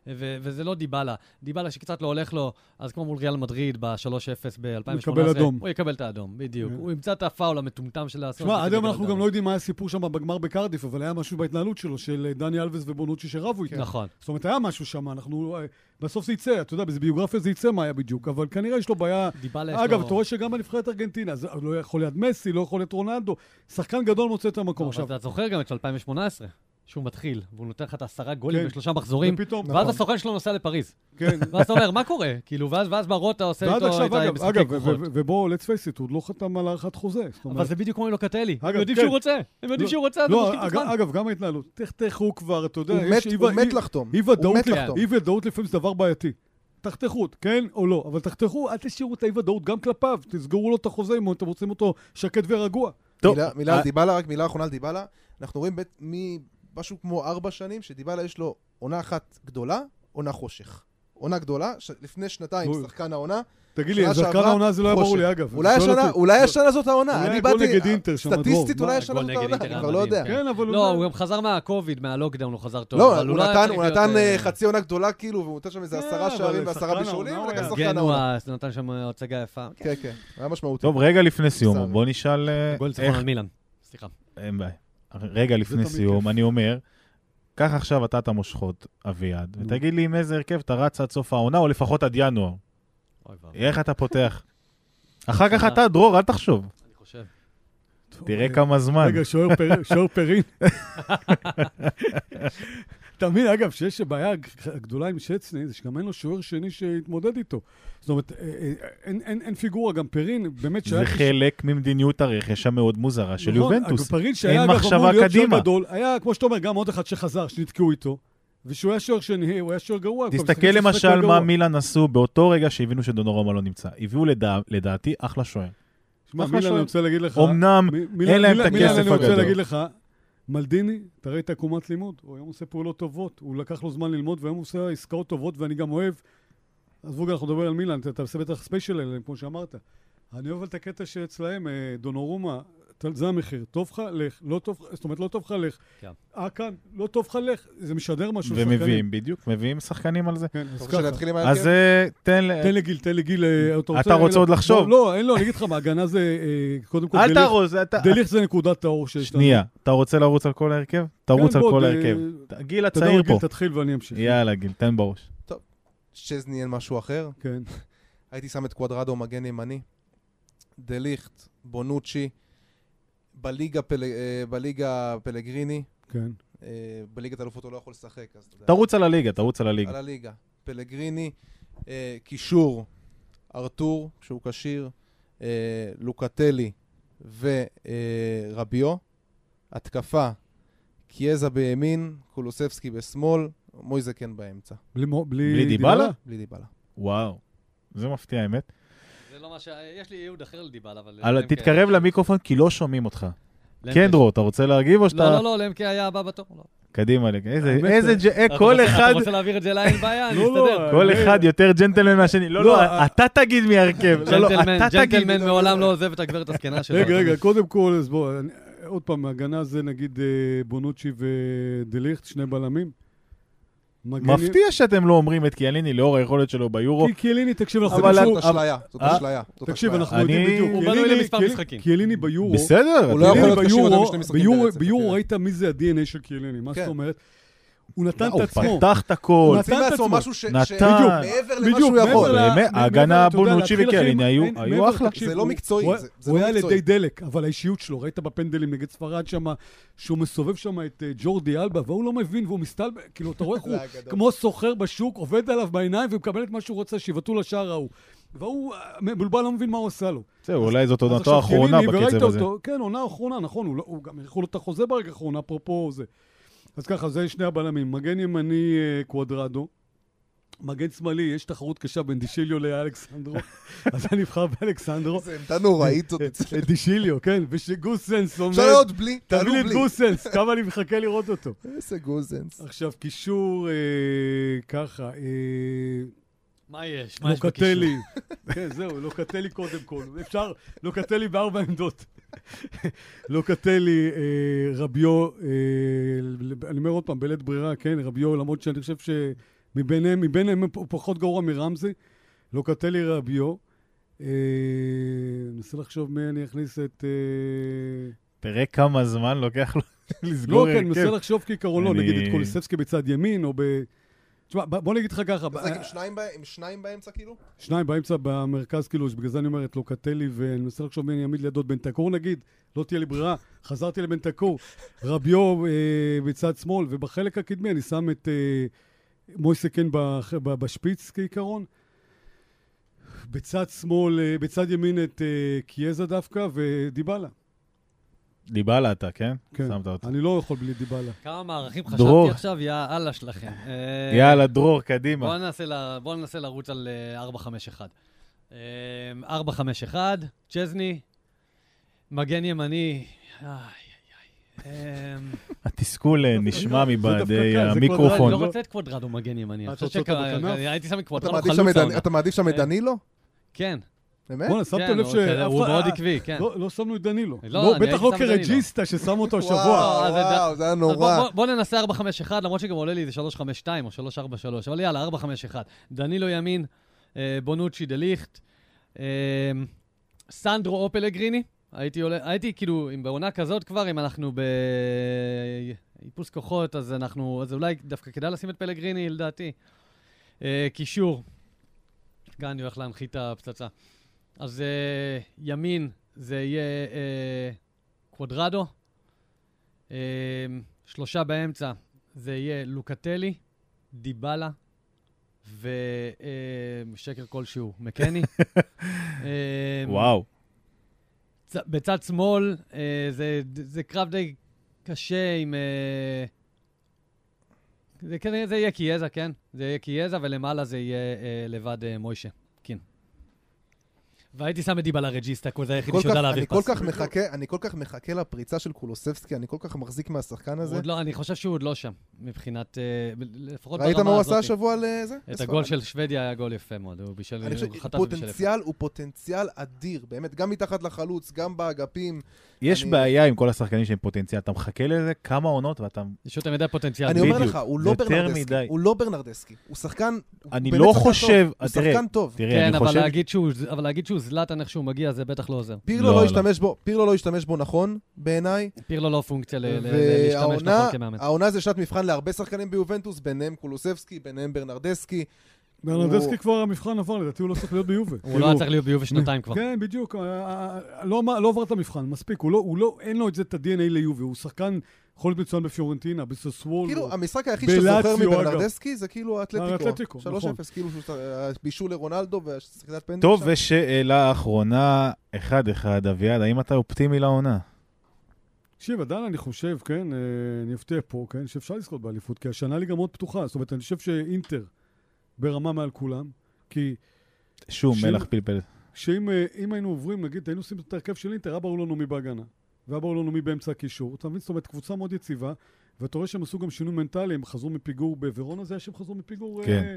ו- וזה לא דיבלה. דיבלה שקצת לא הולך לו, אז כמו מול ריאל מדריד ב-3-0 ב-2018, יקבל אדום. הוא יקבל את האדום, בדיוק. כן. הוא ימצא את הפאול המטומטם של לעשות. תשמע, עד היום אנחנו. גם לא יודעים מה הסיפור שם בגמר בקרדיף, אבל היה משהו בהתנהלות שלו, של אה, דני אלווס ובונוצ'י שרבו איתו. נכון. זאת אומרת, היה משהו שם, אנחנו... אה, בסוף זה יצא, אתה יודע, בביוגרפיה זה יצא מה היה בדיוק, אבל כנראה יש לו בעיה... דיבלה. אגב, אתה רואה שגם בנבחרת ארגנטינה, זה לא יכול להיות מסי, לא יכול להיות רונלדו, שחקן גדול מוצא את המקום עכשיו. אתה זוכר גם את של 2018, שהוא מתחיל, והוא נותן לך את העשרה גולים כן. בשלושה מחזורים, ופתאום, ואז נכון. הסוכן שלו נוסע לפריז. כן. ואז אתה אומר, מה קורה? כאילו, ואז ואז מרוטה עושה איתו עכשיו, את אגב, המשחקי אגב, כוחות. ו- ובוא, let's face it, הוא עוד לא חתם על הארכת חוזה. זאת אבל אומרת, זה בדיוק כמו לוקטלי. הם אגב, יודעים כן. שהוא רוצה, הם יודעים לא, שהוא רוצה, לא, את אגב, הזמן. אגב, גם ההתנהלות, תכף תכף הוא כבר, אתה יודע, הוא יש הוא מת לחתום. אי הוא ודאות מת לפ- לחתום. אי ודאות לפעמים זה דבר בעייתי. תחתכו, כן או לא, אבל תחתכו, אל תשאירו את האי-ודאות גם כלפיו, תסגרו לו את החוזה אם אתם רוצים אותו שקט ורגוע. טוב, מילה, מילה על אה, דיבלה, רק מילה אחרונה על דיבלה. אנחנו רואים בית, משהו כמו ארבע שנים, שדיבלה יש לו עונה אחת גדולה, עונה חושך. עונה גדולה, ש... לפני שנתיים אוי. שחקן העונה. תגיד לי, שחקן העונה זה לא היה ברור. לי, אגב. אולי השנה, אותי- אולי השנה זאת העונה. אני באתי... נגד אינטר שם, דרור. סטטיסטית אולי השנה זאת העונה, אני כבר לא יודע. כן. כן, אבל לא, הוא... הוא גם חזר מהקוביד, מהלוקדאון, הוא חזר טוב. לא, הוא נתן, הוא אה, אה, חצי עונה גדולה, כאילו, והוא נותן שם איזה כן, עשרה שערים ועשרה בישולים, הוא ולקח. שחקן העונה. גנוע, נתן שם הצגה יפה. כן, כן, היה משמעותי. טוב, רגע לפני סיום. בוא נשאל אה, גול ניצחון. על מילאן. סליחה. אין בעיה. רגע לפני סיום, כיף. אני אומר, קח עכשיו אתה את המושכות, אביעד. ותגיד לי עם איזה הרכב אתה רץ עד סוף העונה, או לפחות עד ינואר. איך אתה פותח? אחר כך אתה, דרור, אל תחשוב. אני חושב. תראה כמה זמן. רגע, שוער פרין. אתה מבין, אגב, שיש בעיה גדולה עם שצני, זה שגם אין לו שוער שני שיתמודד איתו. זאת אומרת, אה, אה, אין- אין אין פיגורה, גם פרין, באמת זה חלק ממדיניות הרכש המאוד מוזרה של נכון, יובנטוס. פרין שהיה אין אגב מחשבה אמור להיות. שוער גדול, היה, כמו שאתה אומר, גם עוד אחד שחזר, שנתקעו איתו, ושהוא היה שוער שני, הוא היה שוער גרוע. כל תסתכל למשל. מה מילאן עשו באותו רגע שהבינו שדונורומה לא נמצא. הביאו לדע- לדעתי אחלה שוער. שמע, מילן. אני רוצה להגיד לך... אמנם מילן- אין להם מילן- את מילן, הכסף אני רוצה הגדול. להגיד לך, מלדיני, תראה את עקומת לימוד, הוא היום עושה פעולות טובות, הוא לקח לו זמן ללמוד, והיום הוא עושה עסקאות טובות, ואני גם אוהב, עזבו, אנחנו נדבר על מילן, אתה- עושה בטח ספיישל עליהם, כמו שאמרת. אני אוהב את הקטע שאצלהם, אה, דונורומה, זה המחיר, טוב לך, לך, לא טוב לך, זאת אומרת, לא טוב לך, לך. כן. אה, כאן, לא טוב לך, לך, זה משדר משהו. ומביאים, בדיוק, מביאים שחקנים על זה. כן, אז ככה. אז? אה, תן ל... תן לגיל, תן לגיל, אה, אתה רוצה עוד לחשוב? לא, לא, אין לו, אני אגיד לך מה, הגנה זה, אה, קודם כל, אל דליך- תרוץ, אתה... דליך זה נקודת האור שיש לנו. שנייה, אתה רוצה לרוץ על כל ההרכב? תרוץ כן, על בוא, כל ההרכב. גיל הצעיר פה. תתחיל ואני אמשיך. יאללה, גיל, תן בראש. שזני אין משהו אחר. כן. הייתי שם את קוודרדו מגן ימני. דליכט, בונוצ'י, בליגה, פל... אה, בליגה פלגריני, כן. אה, בליגת אלופות הוא לא יכול לשחק, אז אתה יודע. תרוץ על הליגה, תרוץ על על הליגה. הליגה. פלגריני, אה, קישור, ארתור, כשהוא כשיר, לוקטלי ורביו. התקפה, קיאזה בימין, קולוסבסקי בשמאל, מויזקן באמצע. בלי מו- בלי דיבלה? בלי דיבלה. וואו, זה מפתיע האמת. זה לא מה ש... יש לי ייעוד אחר לדיבל, אבל... אבל למקה- תתקרב למיקרופון כי לא שומעים אותך. כן, דרור, אתה רוצה להגיב או שאתה... לא, לא, לא, למקה היה הבא בתור. לא. קדימה, איזה, אה, אה, אתה כל רוצה- אחד, אתה רוצה להעביר את זה אליי, אין בעיה, אני לא, לא, אסתדר. כל אה, אחד יותר ג'נטלמן מהשני. לא, לא, אה, אתה תגיד מי ההרכב. לא, ג'נטלמן, אתה תגיד. ג'נטלמן מעולם לא עוזב את הגברת הזקנה שלו. רגע, רגע, קודם כל, אז בוא, עוד פעם, הגנה זה נגיד אה, בונוצ'י ודליכט, שני בלמים. מגנים- מפתיע שאתם לא אומרים את קיאליני לאור היכולת שלו ביורו. כי קיאליני, תקשיב, אנחנו אבל יודעים זאת שהוא... אשליה, זאת אה, אשליה. זאת תקשיב, אשליה. אנחנו אני- יודעים בדיוק. הוא בנוי למספר משחקים. קיאליני ביורו, בסדר, הוא לא אתה יכול יודע. להיות כשיר יותר ביורו, משני משחקים ביורו. ראית מי זה ה-DNA של קיאליני, מה כן. זאת אומרת? הוא נתן את הוא עצמו. פתח את הכל. הוא נתן את עצמו. משהו ש... נתן. מעבר למה שהוא יכול. ההגנה בונוצ'י לכם- היו- אחלה. זה לא הוא- מקצועי, הוא- הוא לא היה על. ידי דלק, אבל האישיות שלו, ראית בפנדלים נגד ספרד שם, שהוא מסובב שם את אה, ג'ורדי אלבה, והוא לא מבין, והוא מסתלבט, כאילו, אתה רואה איך הוא. כמו סוחר בשוק, עובד עליו בעיניים ומקבל את מה שהוא רוצה, שיבעטו לשער ההוא. והוא אה, מבולבל, לא מבין מה הוא עשה לו. זהו, אולי זאת עונתו האחרונה בקצב הזה. כן, עונה אחרונה, נכון, הוא, לא, הוא גם האריכו לו את החוזה ברגע האחרון, אפרופו זה. אז ככה, זה שני הבלמים. מגן ימני אה, קוודרדו. מגן שמאלי, יש תחרות קשה בין דישיליו לאלכסנדרו, אז אני נבחר באלכסנדרו. זה עמדה נוראית זאת אצלנו. את דישיליו, כן, ושגוסנס אומר, אפשר להיות בלי, תביא תעלו לי את בלי. גוסנס, כמה אני מחכה לראות אותו. איזה גוזנס. עכשיו, קישור אה, ככה, אה, מה יש? מה יש בקישור? לוקטלי, כן, זהו, לוקטלי קודם כל. אפשר, לוקטלי בארבע עמדות. לוקטלי, אה, רביו, אה, אני אומר עוד פעם, בלית ברירה, כן, רביו, למרות שאני חושב שמביניהם, מביניהם הוא פחות גרוע מרמזי. לוקטלי, רביו. אה, אני מנסה לחשוב מי אני אכניס את... אה, תראה כמה זמן לוקח לו לא, לסגור כן, אני מנסה הרכב. לחשוב כעיקרון, לא, נגיד את קוליסבסקי בצד ימין, או ב... תשמע, בוא נגיד לך ככה, עם שניים ב- עם שניים באמצע כאילו? שניים באמצע במרכז, כאילו, שבגלל זה אני אומר את לוקטלי, ואני מנסה לחשוב מי אני אעמיד לידו, את בנטקור נגיד, לא תהיה לי ברירה, חזרתי לבנטקור, רביו אה, בצד שמאל, ובחלק הקדמי אני שם את אה, מויסקן בח- ב- בשפיץ כעיקרון. בצד שמאל, אה, בצד ימין את אה, קיאזה דווקא, ודיבלה. דיבלה אתה, כן? כן. שמת אותו. אני לא יכול בלי דיבלה. כמה מערכים דרור. חשבתי עכשיו, יא אללה שלכם. אה, יאללה, דרור, בואו קדימה. ננסה, ל- בואו ננסה לרוץ על אה, 4-5-1. אה, 4-5-1, צ'זני, מגן ימני. אמ, התסכול אה, נשמע מבעדי זה אני המיקרופון. לא רוצה את קוודרדו מגן ימני. אתה? הייתי שם את קוודרדו מעדיף שם חלוץ את דני- העונה. אתה מעדיף שם את אה. דנילו? כן, באמת? בואנה, שמתם כן, לב שאף הוא מאוד עקבי, כן. לא לא שמנו את דנילו. לא, לא, אני בטח הייתי לא שם דנילו. כרג'יסטה ששמו אותו השבוע. וואו, זה- וואו, זה היה נורא. בוא- ננסה 4-5-1, למרות שגם עולה לי איזה 3-5-2 או 3-4-3, אבל יאללה, 4-5-1. דנילו ימין, אה, בונוצ'י דה ליכט, אה, סנדרו או פלגריני. הייתי עולה, הייתי כאילו, אם בעונה כזאת כבר, אם אנחנו באיפוס כוחות, אז אנחנו, אז אולי דווקא כדאי לשים את פלגריני, לדעתי. אה, קישור, כאן אני הולך להנחית את הפצצה. אז אה, ימין זה יהיה אה, קוודרדו. אה, שלושה באמצע זה יהיה לוקטלי, דיבלה ושקר כלשהו, מקני. אה, וואו. צ- בצד שמאל אה, זה, זה קרב די קשה עם... אה, זה, זה יהיה קיאזה, כן? זה יהיה קיאזה, ולמעלה זה יהיה אה, לבד אה, מוישה. והייתי שם את דיבלה רג'יסטה, כי זה היחידי כל שיודע להעביר אני כל פס. כך מחכה, אני כל כך מחכה לפריצה של קולוסבסקי, אני כל כך מחזיק מהשחקן הזה. עוד לא, אני חושב שהוא עוד לא שם, מבחינת... אה, לפחות ברמה ראית. מה הוא עשה השבוע לזה? את הגול של שוודיה היה גול יפה מאוד, הוא בישל... אני חושב, הוא חטף ובישל יפה. פוטנציאל הוא פוטנציאל אדיר, באמת, גם מתחת לחלוץ, גם באגפים. יש אני- בעיה עם כל השחקנים שהם פוטנציאל. אתה מחכה לזה כמה עונות ואתה... יש יותר מדי פוטנציאל. אני אומר בדיוק. לך, הוא לא ברנרדסקי. הוא לא ברנרדסקי, הוא שחקן, אני לא חושב... הוא תראה, שחקן טוב. תראה, כן, אני חושב... אבל להגיד שהוא זלאטן איך שהוא מגיע, זה בטח לא עוזר. פירלו לא, לא לא. השתמש בו, פירלו לא השתמש בו נכון, בעיניי. פירלו לא פונקציה להשתמש נכון כמאמן. העונה זה שנת מבחן להרבה שחקנים ביובנטוס, ביניהם קולוסבסקי, ביניהם ברנרדסקי. ברנרדסקי הוא- כבר המבחן עבר, לדעתי הוא לא צריך להיות ביובה. הוא לא היה צריך להיות ביובה שנתיים כבר. כן, בדיוק. לא לא עבר את המבחן, מספיק. הוא לא- הוא לא, אין לו את זה, את ה-DNA ליובה. הוא שחקן יכול להיות מצוין בפיורנטינה, בססוולו. כאילו, המשחק היחיד שאתה זוכר מברנרדסקי זה כאילו האתלטיקו. האתלטיקו, 3-0, נכון. כאילו בישול לרונלדו והשחקת פנדל טוב, שם. ושאלה אחרונה, אחד-אחד, אביעד, האם אתה אופטימי לעונה? תקשיב, עדיין אני חושב, כן, אה, אני אפתיע פה, כן, שאפשר לזכות באליפות, כי השנה ליגה מאוד פתוחה. זאת אומרת, אני חושב שאינטר ברמה מעל כולם, כי שום ש- מלח פלפל. שאם אה, אם היינו עוברים, נגיד, היינו עושים את ההרכב של אינטר, היה ברור לנו מי בהגנה, והיה ברור לנו מי באמצע הקישור. אתה מבין? זאת אומרת, קבוצה מאוד יציבה, ואתה רואה שהם עשו גם שינוי מנטלי, הם חזרו מפיגור בוורונה, זה היה שהם חזרו מפיגור... כן. אה,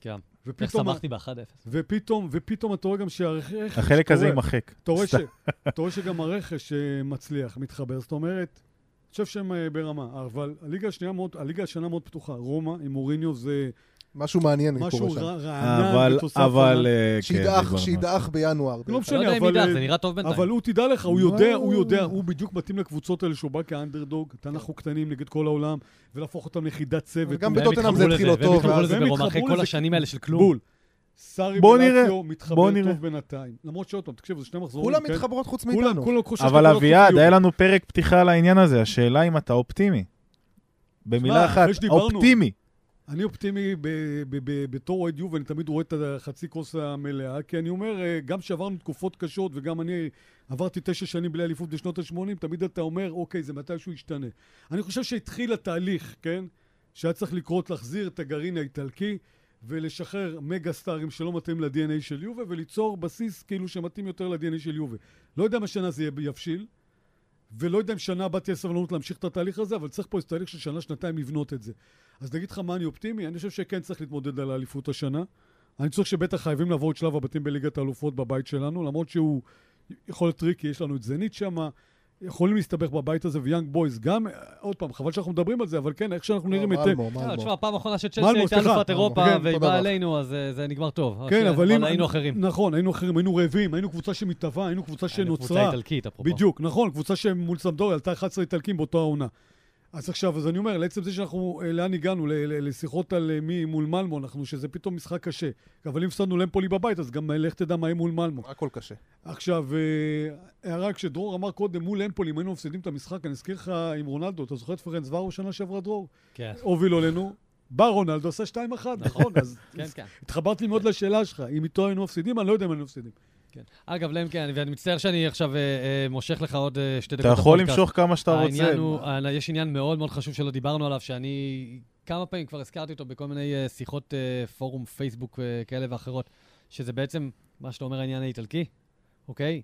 כן. איך ופתאום, שמחתי ב-1-0. ופתאום, ופתאום אתה רואה גם שהרכש... החלק הזה. יימחק. אתה רואה, ש... סתם. אתה רואה שגם הרכש אה, מצליח, מתחבר. זאת אומרת, אני חושב שהם אה, ברמה. אבל הליגה השנייה מאוד, הליגה השנה מאוד פתוחה. רומא עם מוריניו זה משהו מעניין משהו קורה שם. רע- רענן אבל, ותוסף אבל... ענק. אה, כן, שידעך. שידעך בינואר. לא משנה, לא אבל, אה, זה נראה טוב בינתיים. אבל הוא, תדע לך, הוא לא. יודע, הוא יודע, הוא בדיוק מתאים לקבוצות האלה שהוא בא כאנדרדוג, אנחנו קטנים נגד כל העולם, ולהפוך אותם ליחידת צוות. בטוטנהאם התחברו זה התחיל לא והם התחברו לזה ברומא, אחרי כל השנים האלה של כלום. בול. סארי נראה, מתחבר. טוב בינתיים. למרות שעוד פעם, תקשיבו, זה שני מחזורים. כולם כן? מתחברות חוץ מאיתנו. אבל אביעד, היה. לנו פרק פתיחה על העניין הזה. השאלה אם אתה אופטימי. במילה אחת, אופטימי. אני אופטימי בתור אוהד יובה, אני תמיד רואה את החצי כוס המלאה, כי אני אומר, אה, גם שעברנו תקופות קשות, וגם אני עברתי תשע שנים בלי אליפות בשנות ה-80, תמיד אתה אומר, אוקיי, זה מתישהו ישתנה. אני חושב שהתחיל התהליך, כן? שהיה צריך לקרות, להחזיר את הגרעין האיטלקי, ולשחרר מגה סטארים שלא מתאים ל-DNA של יובה, וליצור בסיס כאילו שמתאים יותר ל-DNA של יובה. לא יודע מה שנה זה יבשיל, ולא יודע אם שנה הבאה תהיה סבלנות להמשיך את התהליך הזה, אבל צריך פה איזה תהליך של שנה, שנתיים לבנות את זה. אז נגיד לך מה אני אופטימי, אני חושב שכן צריך להתמודד על האליפות השנה. אני חושב שבטח חייבים לעבור את שלב הבתים בליגת האלופות בבית שלנו, למרות שהוא יכול להיות tricky, יש לנו את זנית שמה, יכולים להסתבך בבית הזה, ויאנג בויז גם, אה, עוד פעם, חבל שאנחנו מדברים על זה, אבל כן, איך שאנחנו נראים היטב. מלמו, לא, מלמו. תשמע, פעם אחרונה שצ'לסי הייתה. אלופת אירופה כן, והיא באה דבר. אלינו, אז אה, זה נגמר טוב. כן, אבל אם... היינו אחרים. נכון, היינו אחרים, היינו רעבים, היינו קבוצה שמתהווה, היינו קבוצה היינו קבוצה שנוצרה. איטלקית, אפרופו. בדיוק, נכון, קבוצה שמול סמפדוריה עלתה 11 איטלקים באותה העונה. אז עכשיו, אז אני אומר, לעצם זה שאנחנו, אה, לאן הגענו? ל- ל- לשיחות על אה, מי מול מלמו, אנחנו, שזה פתאום משחק קשה. אבל אם הפסדנו למפולי בבית, אז גם אה, לך תדע מה יהיה מול מלמו. הכל קשה. עכשיו, הערה כשדרור אמר קודם, מול אמפולי, אם היינו מפסידים את המשחק, אני אזכיר לך עם רונלדו, אתה זוכר את פרנס ורו שנה שעברה דרור? כן, הוביל עלינו, בא רונלדו, עשה 2-1, נכון? אז כן, כן. התחברתי מאוד לשאלה שלך. אם איתו היינו מפסידים, אני לא יודע אם היינו מפסידים. כן. אגב, להם כן, ואני מצטער שאני עכשיו אה, אה, מושך לך עוד אה, שתי אתה דקות. יכול בפודקאסט. למשוך כמה שאתה רוצה. הוא, אה, יש עניין מאוד מאוד חשוב שלא דיברנו עליו, שאני כמה פעמים כבר הזכרתי אותו בכל מיני אה, שיחות אה, פורום פייסבוק אה, כאלה ואחרות, שזה בעצם, מה שאתה אומר, העניין האיטלקי, אוקיי?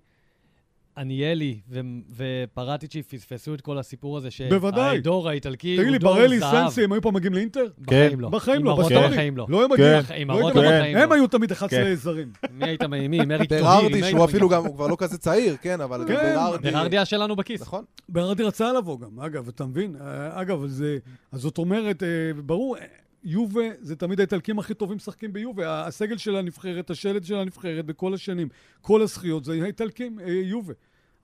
עניאלי ו- ופרטיצ'י פספסו את כל הסיפור הזה. שהדור האיטלקי תגיד לי, הוא דור ברלי, זהב. סנסי, הם היו פעם מגיעים לאינטר? בחיים לא. בחיים לא, בסטורי. בחיים לא. לא היו מגיעים. כן. עם הרוטו בחיים הם לא. היו תמיד 11 כן. זרים. מי היית מאמין? אריק טוהיר? ברארדי, שהוא אפילו? גם, הוא כבר לא כזה צעיר, כן, אבל כן, ברארדי... ברארדי היה שלנו בכיס. נכון. ברדי רצה לבוא גם, אגב, אתה מבין? אה, אגב, זה, אז זאת אומרת, אה, ברור, יובה זה תמיד האיטלקים הכי טובים משחקים ביובה. הסגל של הנבחרת, השלד של הנבחרת בכל השנים, כל הזכיות, זה האיטלקים, אה, יובה.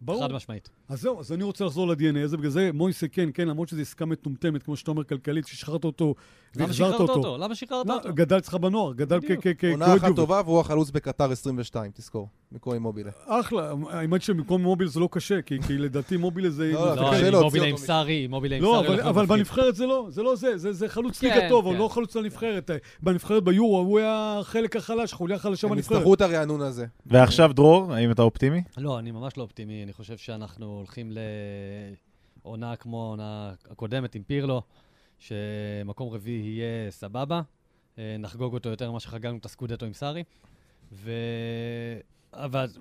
ברור. חד משמעית. אז זהו, אז אני רוצה לחזור ל-DNA הזה, בגלל זה מויסה כן, כן, למרות שזו עסקה מטומטמת, כמו שאתה אומר, כלכלית, ששחררת אותו למה והחזרת שחררת אותו. אותו? למה שחררת לא, אותו? גדל אצלך בנוער, גדל כ- עונה אחת. טובה והוא החלוץ בקטר 22, תזכור. מקומי מובילה. אחלה, האמת שבמקום מוביל זה לא קשה, כי כי לדעתי מוביל זה... לא, לא, לא, קשה קשה. עם להוציא מובילה עם סארי, מובילה עם לא, סארי. אבל, הולך אבל. בנבחרת זה לא, זה לא זה, זה, זה חלוץ כן, ליגה טוב, אבל כן. לא חלוץ לנבחרת. בנבחרת ביורו הוא היה החלק החלש, חוליה חלשה הם בנבחרת. יצטרכו את הרענון הזה. ועכשיו, דרור, האם אתה אופטימי? לא, אני ממש לא אופטימי. אני חושב שאנחנו הולכים לעונה כמו העונה הקודמת עם פירלו, שמקום רביעי יהיה סבבה. אה, נחגוג אותו יותר ממה שחגגנו את הסקודטו עם סארי. ו...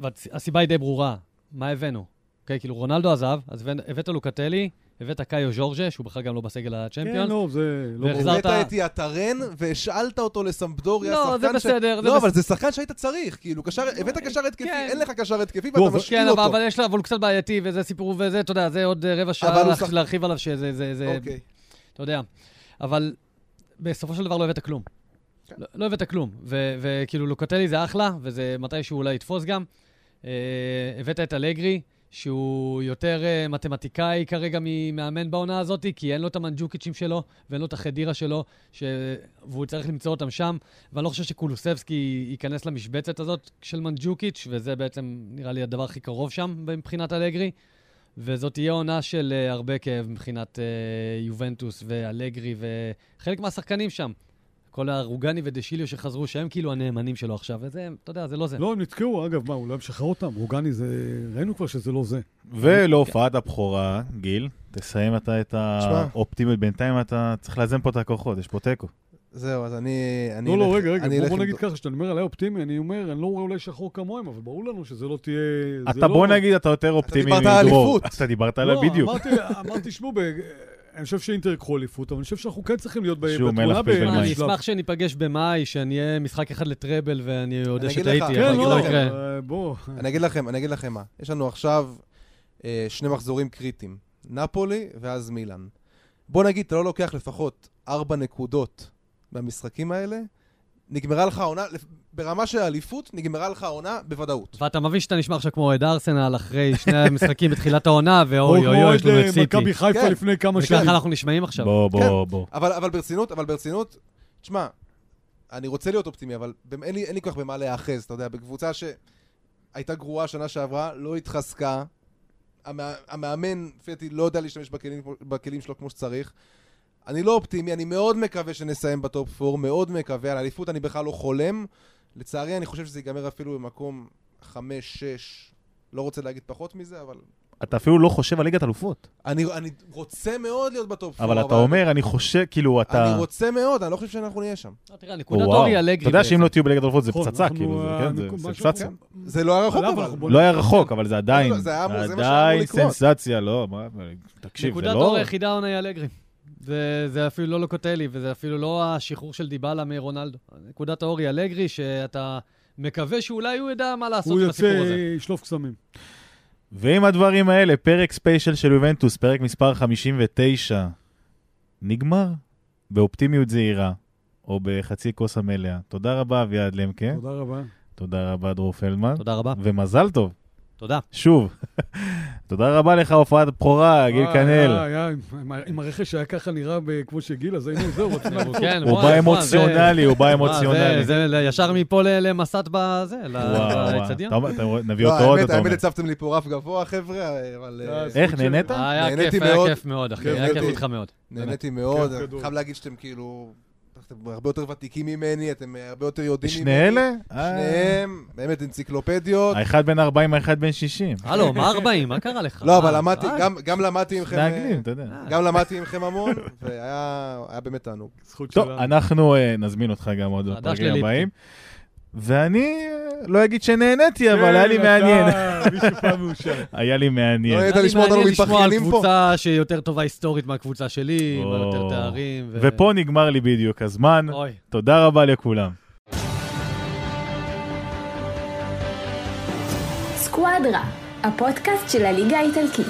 והסיבה היא די ברורה. מה הבאנו? אוקיי, כאילו רונלדו עזב, אז הבאת לוקטלי, הבאת קאיו ז'ורג'ה, שהוא בכלל גם לא בסגל כן, הצ'מפיונס. לא, זה לא והחזרת- ברור. הבאת את יאטרן והשאלת אותו לסמפדוריה, לא, זה שחקן ש- בסדר, זה לא, אבל. זה שחקן שהיית צריך, כאילו, קשר- הבאת קשר התקפי, כן. אין לך קשר התקפי ואתה אבל- משאיל כן, אותו. אבל, אבל יש לה, אבל הוא קצת בעייתי, וזה סיפור, וזה, אתה יודע, זה עוד אה, רבע אבל שעה להרחיב עליו, שזה, זה, זה, אוקיי. אתה יודע. אבל בסופו של דבר לא הבאת כלום. כן. לא, לא הבאת כלום. ו- וכאילו לוקטלי זה אחלה, וזה מתי שהוא אולי יתפוס גם. אה, הבאת את אלגרי, שהוא יותר אה, מתמטיקאי כרגע ממאמן בעונה הזאת, כי אין לו את המנג'וקיצ'ים שלו, ואין לו את החדירה שלו, ש... והוא צריך למצוא אותם שם. ואני לא חושב שקולוסבסקי ייכנס למשבצת הזאת של מנג'וקיץ', וזה בעצם נראה לי הדבר הכי קרוב שם מבחינת אלגרי. וזאת תהיה עונה של uh, הרבה כאב מבחינת uh, יובנטוס ואלגרי וחלק מהשחקנים שם. כל הרוגני ודשיליו שחזרו, שהם כאילו הנאמנים שלו עכשיו, וזה, אתה יודע, זה לא זה. לא, הם נתקעו, אגב, מה, אולי הם שחררו אותם? רוגני זה... ראינו כבר שזה לא זה. ולהופעת הבכורה, גיל, תסיים אתה את. האופטימיות. בינתיים אתה צריך לאזן פה את הכוחות, יש פה תיקו. זהו, אז אני... אני לא, לא, רגע, רגע, אני בוא נגיד ככה, שאתה אומר עליי אופטימי, אני אומר, אני לא רואה אולי שחור כמוהם, אבל ברור לנו שזה לא תהיה... אתה לא- בוא נגיד, אתה יותר אופטימי דיברת על מדרור. אליפות. אתה דיברת עליה לא, בדיוק. אמרתי, שמעו, ב- אני חושב שאינטר יקחו אליפות, אבל אני חושב שאנחנו כן צריכים להיות בתמונה מים. אני. אשמח שניפגש במאי, שאני אהיה משחק אחד לטראבל ואני אודה אגיד שטעיתי, אבל כן, אני זה אגיד לא לכם, יקרה. אה, בוא. אני אגיד לכם, אני אגיד לכם מה. יש לנו עכשיו אה, שני מחזורים קריטיים. נפולי ואז מילאן. בוא נגיד, אתה לא לוקח לפחות ארבע נקודות מהמשחקים האלה, נגמרה לך העונה, ברמה של האליפות, נגמרה לך העונה בוודאות. ואתה מבין שאתה נשמע עכשיו כמו אוהד ארסנל אחרי שני המשחקים בתחילת העונה, או ואוי כמו אוי אוי, יש לנו אוהד, את אה, סיטי. מכבי חיפה כן. לפני כמה וככה שנים. אנחנו נשמעים עכשיו. בוא, בוא, כן. בוא. אבל, אבל ברצינות, אבל ברצינות, תשמע, אני רוצה להיות אופטימי, אבל אין לי, אין לי כל כך במה להיאחז, אתה יודע, בקבוצה שהייתה גרועה שנה שעברה, לא התחזקה, המא, המאמן, לפי דעתי, לא יודע להשתמש בכלים, בכלים שלו כמו שצריך. אני לא אופטימי, אני מאוד מקווה שנסיים בטופ 4, מאוד מקווה, על אליפות אני בכלל לא חולם. לצערי, אני חושב שזה ייגמר אפילו במקום 5-6, לא רוצה להגיד פחות מזה, אבל... אתה אפילו לא חושב על ליגת אלופות. אני, אני רוצה מאוד להיות בטופ 4, אבל אתה אומר, אני חושב, כאילו, אתה... אני רוצה מאוד, אני לא חושב שאנחנו נהיה שם. לא, תראה, נקודת. אור היא אלגרי. אתה יודע שאם. לא תהיו בליגת אלופות זה נכון, פצצה, אנחנו, כאילו, זה- אה, כן, זה- אנחנו- זה משהו- פצצה. זה לא היה רחוק אבל. לא היה רחוק, אבל זה עדיין, לא, זה היה אמור- זה עדיין. סנסציה, לא, מה, תקשיב, זה נקודת לא... האור היחידה העונה היא אלגרי. זה, זה אפילו לא לוקוטלי, וזה אפילו לא השחרור של דיבלה מרונלדו. נקודת האור היא אלגרי, שאתה מקווה שאולי הוא ידע מה לעשות הוא עם הסיפור יוצא, הזה. ישלוף קסמים. ועם הדברים האלה, פרק ספיישל של יובנטוס, פרק מספר 59, נגמר באופטימיות זהירה, או בחצי כוס המלאה. תודה רבה, אביעד למקה. תודה רבה. תודה רבה, דרור פלדמן. תודה רבה. ומזל טוב, תודה. שוב. תודה רבה לך, הופעת בכורה, גיל כנל. עם הרכש היה ככה נראה כמו שגיל, אז היינו זהו, רוצים לעבור. כן, הוא בוא, בא אמוציונלי, הוא בא זה- אמוציונלי. זה ישר מפה למסת בזה. לאצטדיון. נביא לא, אותו עוד, האמת, אתה אומר. האמת הצבתם לי פה רף גבוה, חבר'ה, אבל אה, אה, איך, נהנית? היה כיף, היה מאוד. כיף מאוד, אחי. כן, היה כיף. איתך מאוד. נהניתי מאוד. אני. חייב להגיד שאתם כאילו... אתם הרבה יותר ותיקים ממני, אתם אה, הרבה יותר יודעים ממני. שני אלה? אה, שניהם, באמת אנציקלופדיות. האחד בן 40, האחד בן 60. הלו, מה 40? מה קרה לך? לא, אבל אה, למדתי, אה, גם- גם למדתי מכם... אה, מעגלים, אתה יודע. גם למדתי מכם המון, והיה היה באמת תענוג. זכות טוב, שלנו. אנחנו אה, נזמין אותך גם עוד בפרקים. הבאים. ואני אה, לא אגיד שנהניתי, אבל כן, היה לי אתה מעניין. מישהו פעם מאושר. היה לי לא מעניין. היית היה לי לשמוע אותנו מעניין לשמוע על מתבכיינים פה? קבוצה שהיא יותר טובה היסטורית מהקבוצה שלי, עם. יותר תארים. ו- ופה נגמר לי בדיוק הזמן. תודה רבה לכולם. סקואדרה, הפודקאסט של הליגה האיטלקית.